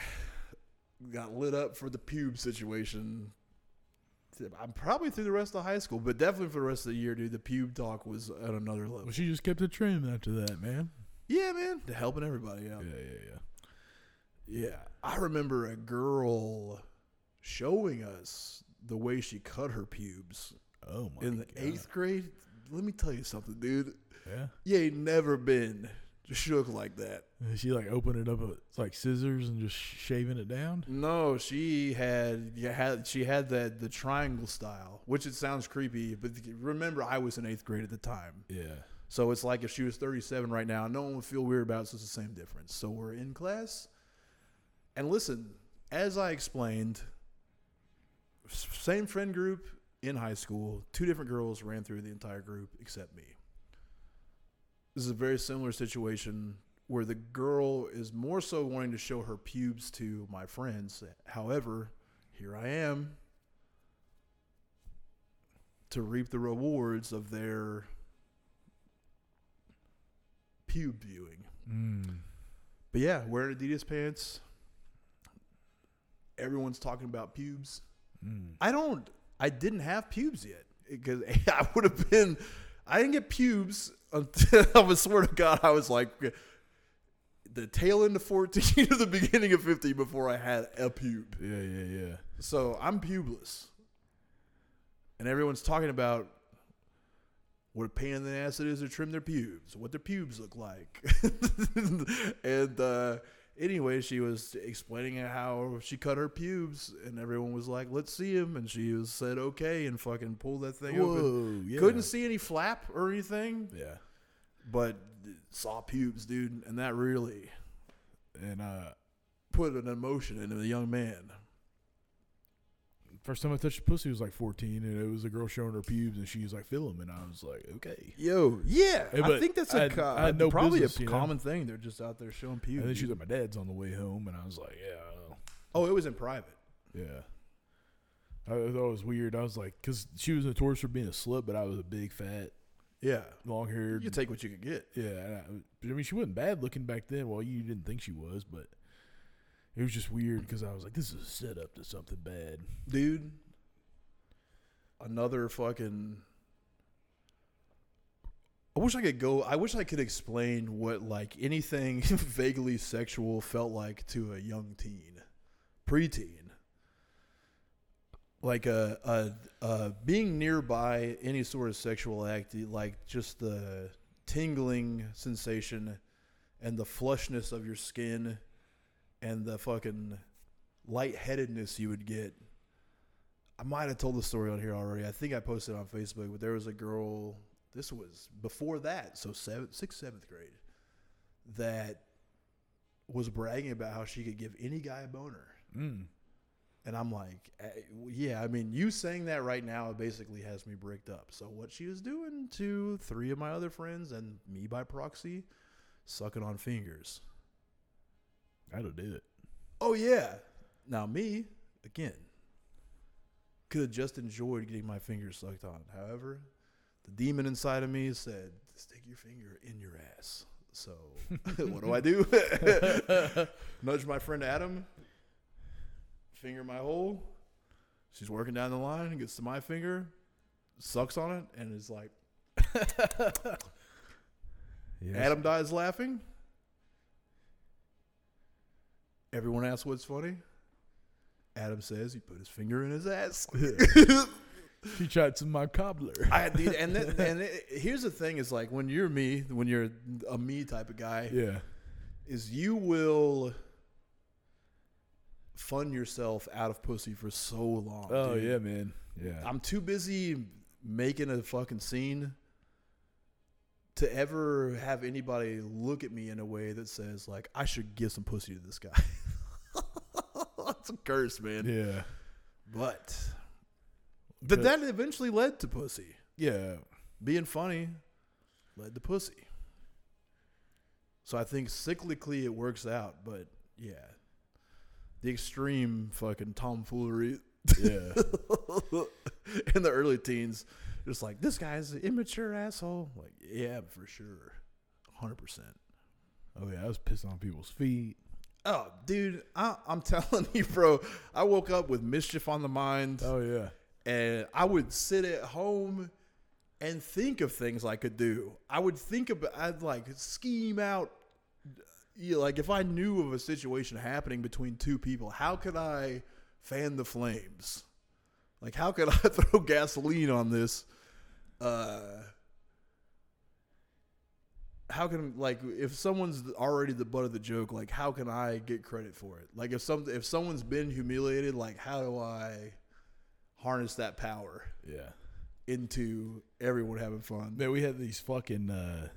got lit up for the pube situation. I'm probably through the rest of high school, but definitely for the rest of the year, dude. The pube talk was at another level. well, she just kept a trim after that, man. Yeah, man, to helping everybody out. Yeah, yeah, yeah. Yeah, I remember a girl showing us the way she cut her pubes Oh my in the God. eighth grade. Let me tell you something, dude. Yeah. You ain't never been shook like that. And she like opened it up, uh, it's like scissors and just shaving it down. No, she had had she had that the triangle style, which it sounds creepy, but remember I was in eighth grade at the time. Yeah. So it's like if she was 37 right now, no one would feel weird about it. So it's the same difference. So we're in class. And listen, as I explained, same friend group in high school, two different girls ran through the entire group except me. This is a very similar situation where the girl is more so wanting to show her pubes to my friends. However, here I am to reap the rewards of their pube viewing. Mm. But yeah, wearing Adidas pants. Everyone's talking about pubes. Mm. I don't. I didn't have pubes yet because I would have been. I didn't get pubes until I was swear to God I was like the tail end of fourteen to the beginning of fifteen before I had a pube. Yeah, yeah, yeah. So I'm pubeless, and everyone's talking about what a pain in the ass it is to trim their pubes, what their pubes look like, and uh, anyway, she was explaining how she cut her pubes, and everyone was like, "Let's see him," and she was said, "Okay," and fucking pulled that thing open. Yeah. Couldn't see any flap or anything, Yeah. But saw pubes, dude, and that really And uh, put an emotion into the young man. first time I touched a pussy was like 14, and it was a girl showing her pubes, and she was like, "Feel them," and I was like, "Okay." Yo, yeah, Hey, I think that's I a co- I had no probably business, a you know? common thing. They're just out there showing pubes. And then she was at my dad's on the way home, and I was like, "Yeah, oh, it was in private. yeah." I thought it was weird. I was like, because she was notorious for being a slut, but I was a big, fat, Yeah, long hair. you take what you could get. Yeah, and I, but I mean, she wasn't bad looking back then. Well, you didn't think she was, but it was just weird because I was like, "This is a setup to something bad." dude. Another fucking. I wish I could go. I wish I could explain what like anything vaguely sexual felt like to a young teen, preteen. Like a, a, a being nearby any sort of sexual act, like just the tingling sensation and the flushness of your skin and the fucking lightheadedness you would get. I might have told the story on here already. I think I posted on Facebook, but there was a girl. This was before that, so seventh, sixth, seventh grade, that was bragging about how she could give any guy a boner. Mm. And I'm like, eh, yeah, I mean, you saying that right now basically has me bricked up. So what she was doing to three of my other friends and me by proxy, sucking on fingers. Have did it. Oh yeah. Now me again could have just enjoyed getting my fingers sucked on. However, the demon inside of me said, "Stick your finger in your ass." So what do I do? Nudge my friend Adam. Finger my hole. She's working down the line and gets to my finger, sucks on it, and is like, Yeah, Adam dies laughing. Everyone asks what's funny. Adam says he put his finger in his ass. she tried to my cobbler. I dude, and then, and it, here's the thing: is like when you're me, when you're a me type of guy, yeah, is you will fund yourself out of pussy for so long. oh dude. yeah, man, yeah. I'm too busy making a fucking scene to ever have anybody look at me in a way that says like I should give some pussy to this guy. That's a curse, man. yeah, But but that eventually led to pussy. yeah. Being funny led to pussy. So I think cyclically it works out, but yeah. The extreme fucking tomfoolery Yeah, in the early teens, just like this guy's an immature asshole. Like, yeah, for sure, hundred percent. oh yeah. I was pissing on people's feet. Oh, dude, I, I'm telling you, bro. I woke up with mischief on the mind, Oh yeah, and I would sit at home and think of things I could do. I would think about, I'd like scheme out. Know, like if I knew of a situation happening between two people, how could I fan the flames? Like how could I throw gasoline on this? Uh, how can like if someone's already the butt of the joke, like how can I get credit for it? Like if some if someone's been humiliated, like how do I harness that power? yeah. into everyone having fun. Man, we had these fucking uh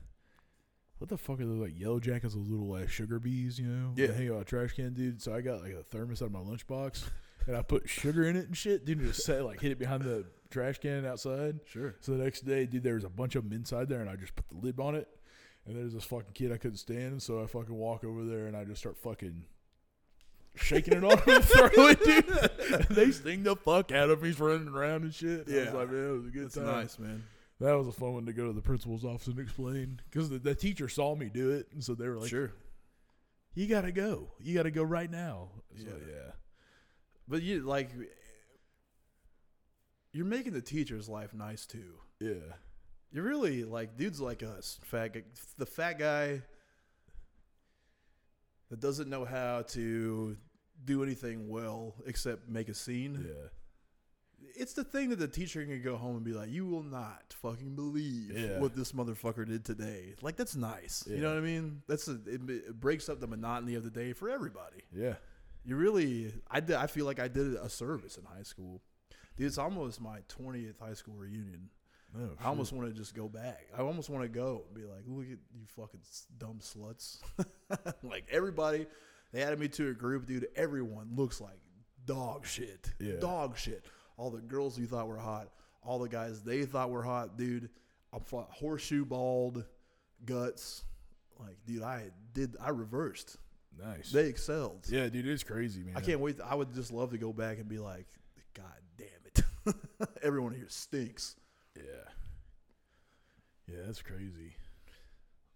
what the fuck are those like yellow jackets, those little uh, sugar bees, you know? Yeah. Hang out a trash can, dude. So I got like a thermos out of my lunchbox and I put sugar in it and shit, dude, just set like hit it behind the trash can outside. Sure. So the next day, dude, there was a bunch of them inside there and I just put the lid on it. And there's this fucking kid I couldn't stand, so I fucking walk over there and I just start fucking shaking it him and throw it, dude. And they sting the fuck out of me. He's running around and shit. I Yeah. was like, man, it was a good That's time. nice, man. That was a fun one to go to the principal's office and explain because the, the teacher saw me do it, and so they were like, sure. "You got to go. You got to go right now." So, Yeah. yeah, But you like you're making the teacher's life nice too. yeah, You're really like dudes like us, fat the fat guy that doesn't know how to do anything well except make a scene. yeah, It's the thing that the teacher can go home and be like, "You will not fucking believe Yeah. what this motherfucker did today." Like that's nice. You know what I mean? That's a, it, it breaks up the monotony of the day for everybody. yeah. You really, I did. I feel like I did a service in high school. Dude, it's almost my twentieth high school reunion. No, I almost want to just go back. I almost want to go and be like, "Look at you, fucking dumb sluts!" like everybody, they added me to a group, dude. Everyone looks like dog shit. Yeah. Dog shit. All the girls you thought were hot, all the guys they thought were hot, dude. I'm horseshoe bald, guts. Like, dude, I did. I reversed. nice. They excelled. yeah, dude, it's crazy, man. I can't wait. I would just love to go back and be like, God damn it. Everyone here stinks. Yeah, yeah, that's crazy.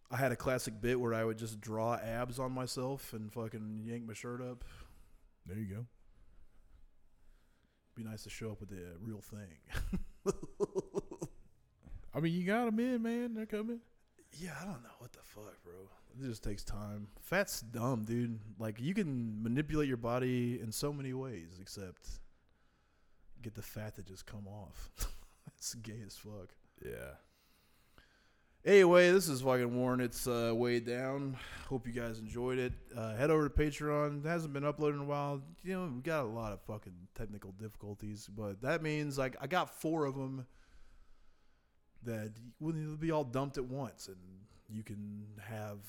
I had a classic bit where I would just draw abs on myself and fucking yank my shirt up. There you go. Be nice to show up with the real thing. I mean, you got them in, man. They're coming. yeah, I don't know what the fuck, bro. It just takes time. Fat's dumb, dude. Like you can manipulate your body in so many ways, except get the fat to just come off. It's gay as fuck. Yeah. Anyway, this is fucking Warren. It's uh, way down. Hope you guys enjoyed it. Uh, head over to Patreon. It hasn't been uploaded in a while. You know, we got a lot of fucking technical difficulties, but that means like I got four of them that will be all dumped at once, and you can have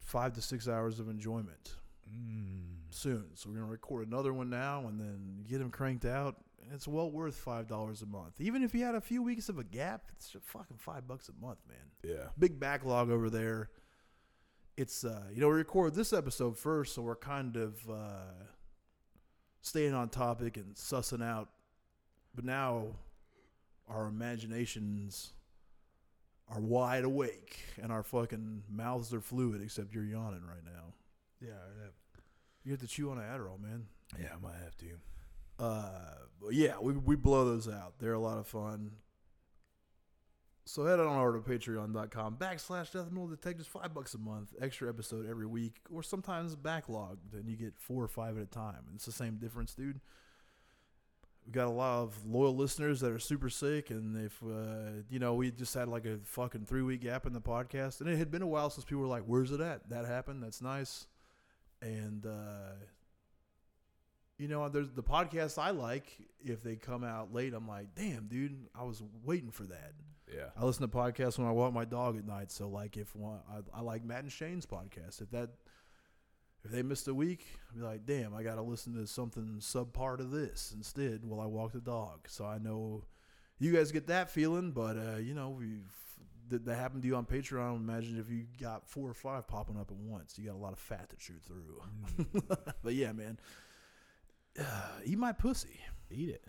five to six hours of enjoyment Mm. soon. So we're gonna record another one now, and then get them cranked out. It's well worth five dollars a month. Even if you had a few weeks of a gap, it's just fucking five bucks a month, man. Yeah. Big backlog over there. It's uh, you know we record this episode first, so we're kind of uh, staying on topic and sussing out. But now our imaginations are wide awake and our fucking mouths are fluid. Except you're yawning right now. Yeah. You have to chew on an Adderall, man. Yeah, I might have to. Uh, yeah, we we blow those out. They're a lot of fun. So head on over to patreon.com backslash death metal detectives, five bucks a month, extra episode every week, or sometimes backlogged, and you get four or five at a time. It's the same difference, dude. We got a lot of loyal listeners that are super sick, and if uh, you know, we just had like a fucking three week gap in the podcast, and it had been a while since people were like, "Where's it at?" That happened. That's nice, and uh, you know, there's the podcasts I like. If they come out late, I'm like, damn, dude, I was waiting for that. Yeah. I listen to podcasts when I walk my dog at night. So, like, if one, I, I like Matt and Shane's podcast. If that, if they missed a week, I'd be like, damn, I got to listen to something subpart of this instead while I walk the dog. So I know you guys get that feeling, but uh, you know, we've that, that happened to you on Patreon. Imagine if you got four or five popping up at once. You got a lot of fat to chew through. but yeah, man, uh, eat my pussy. Eat it.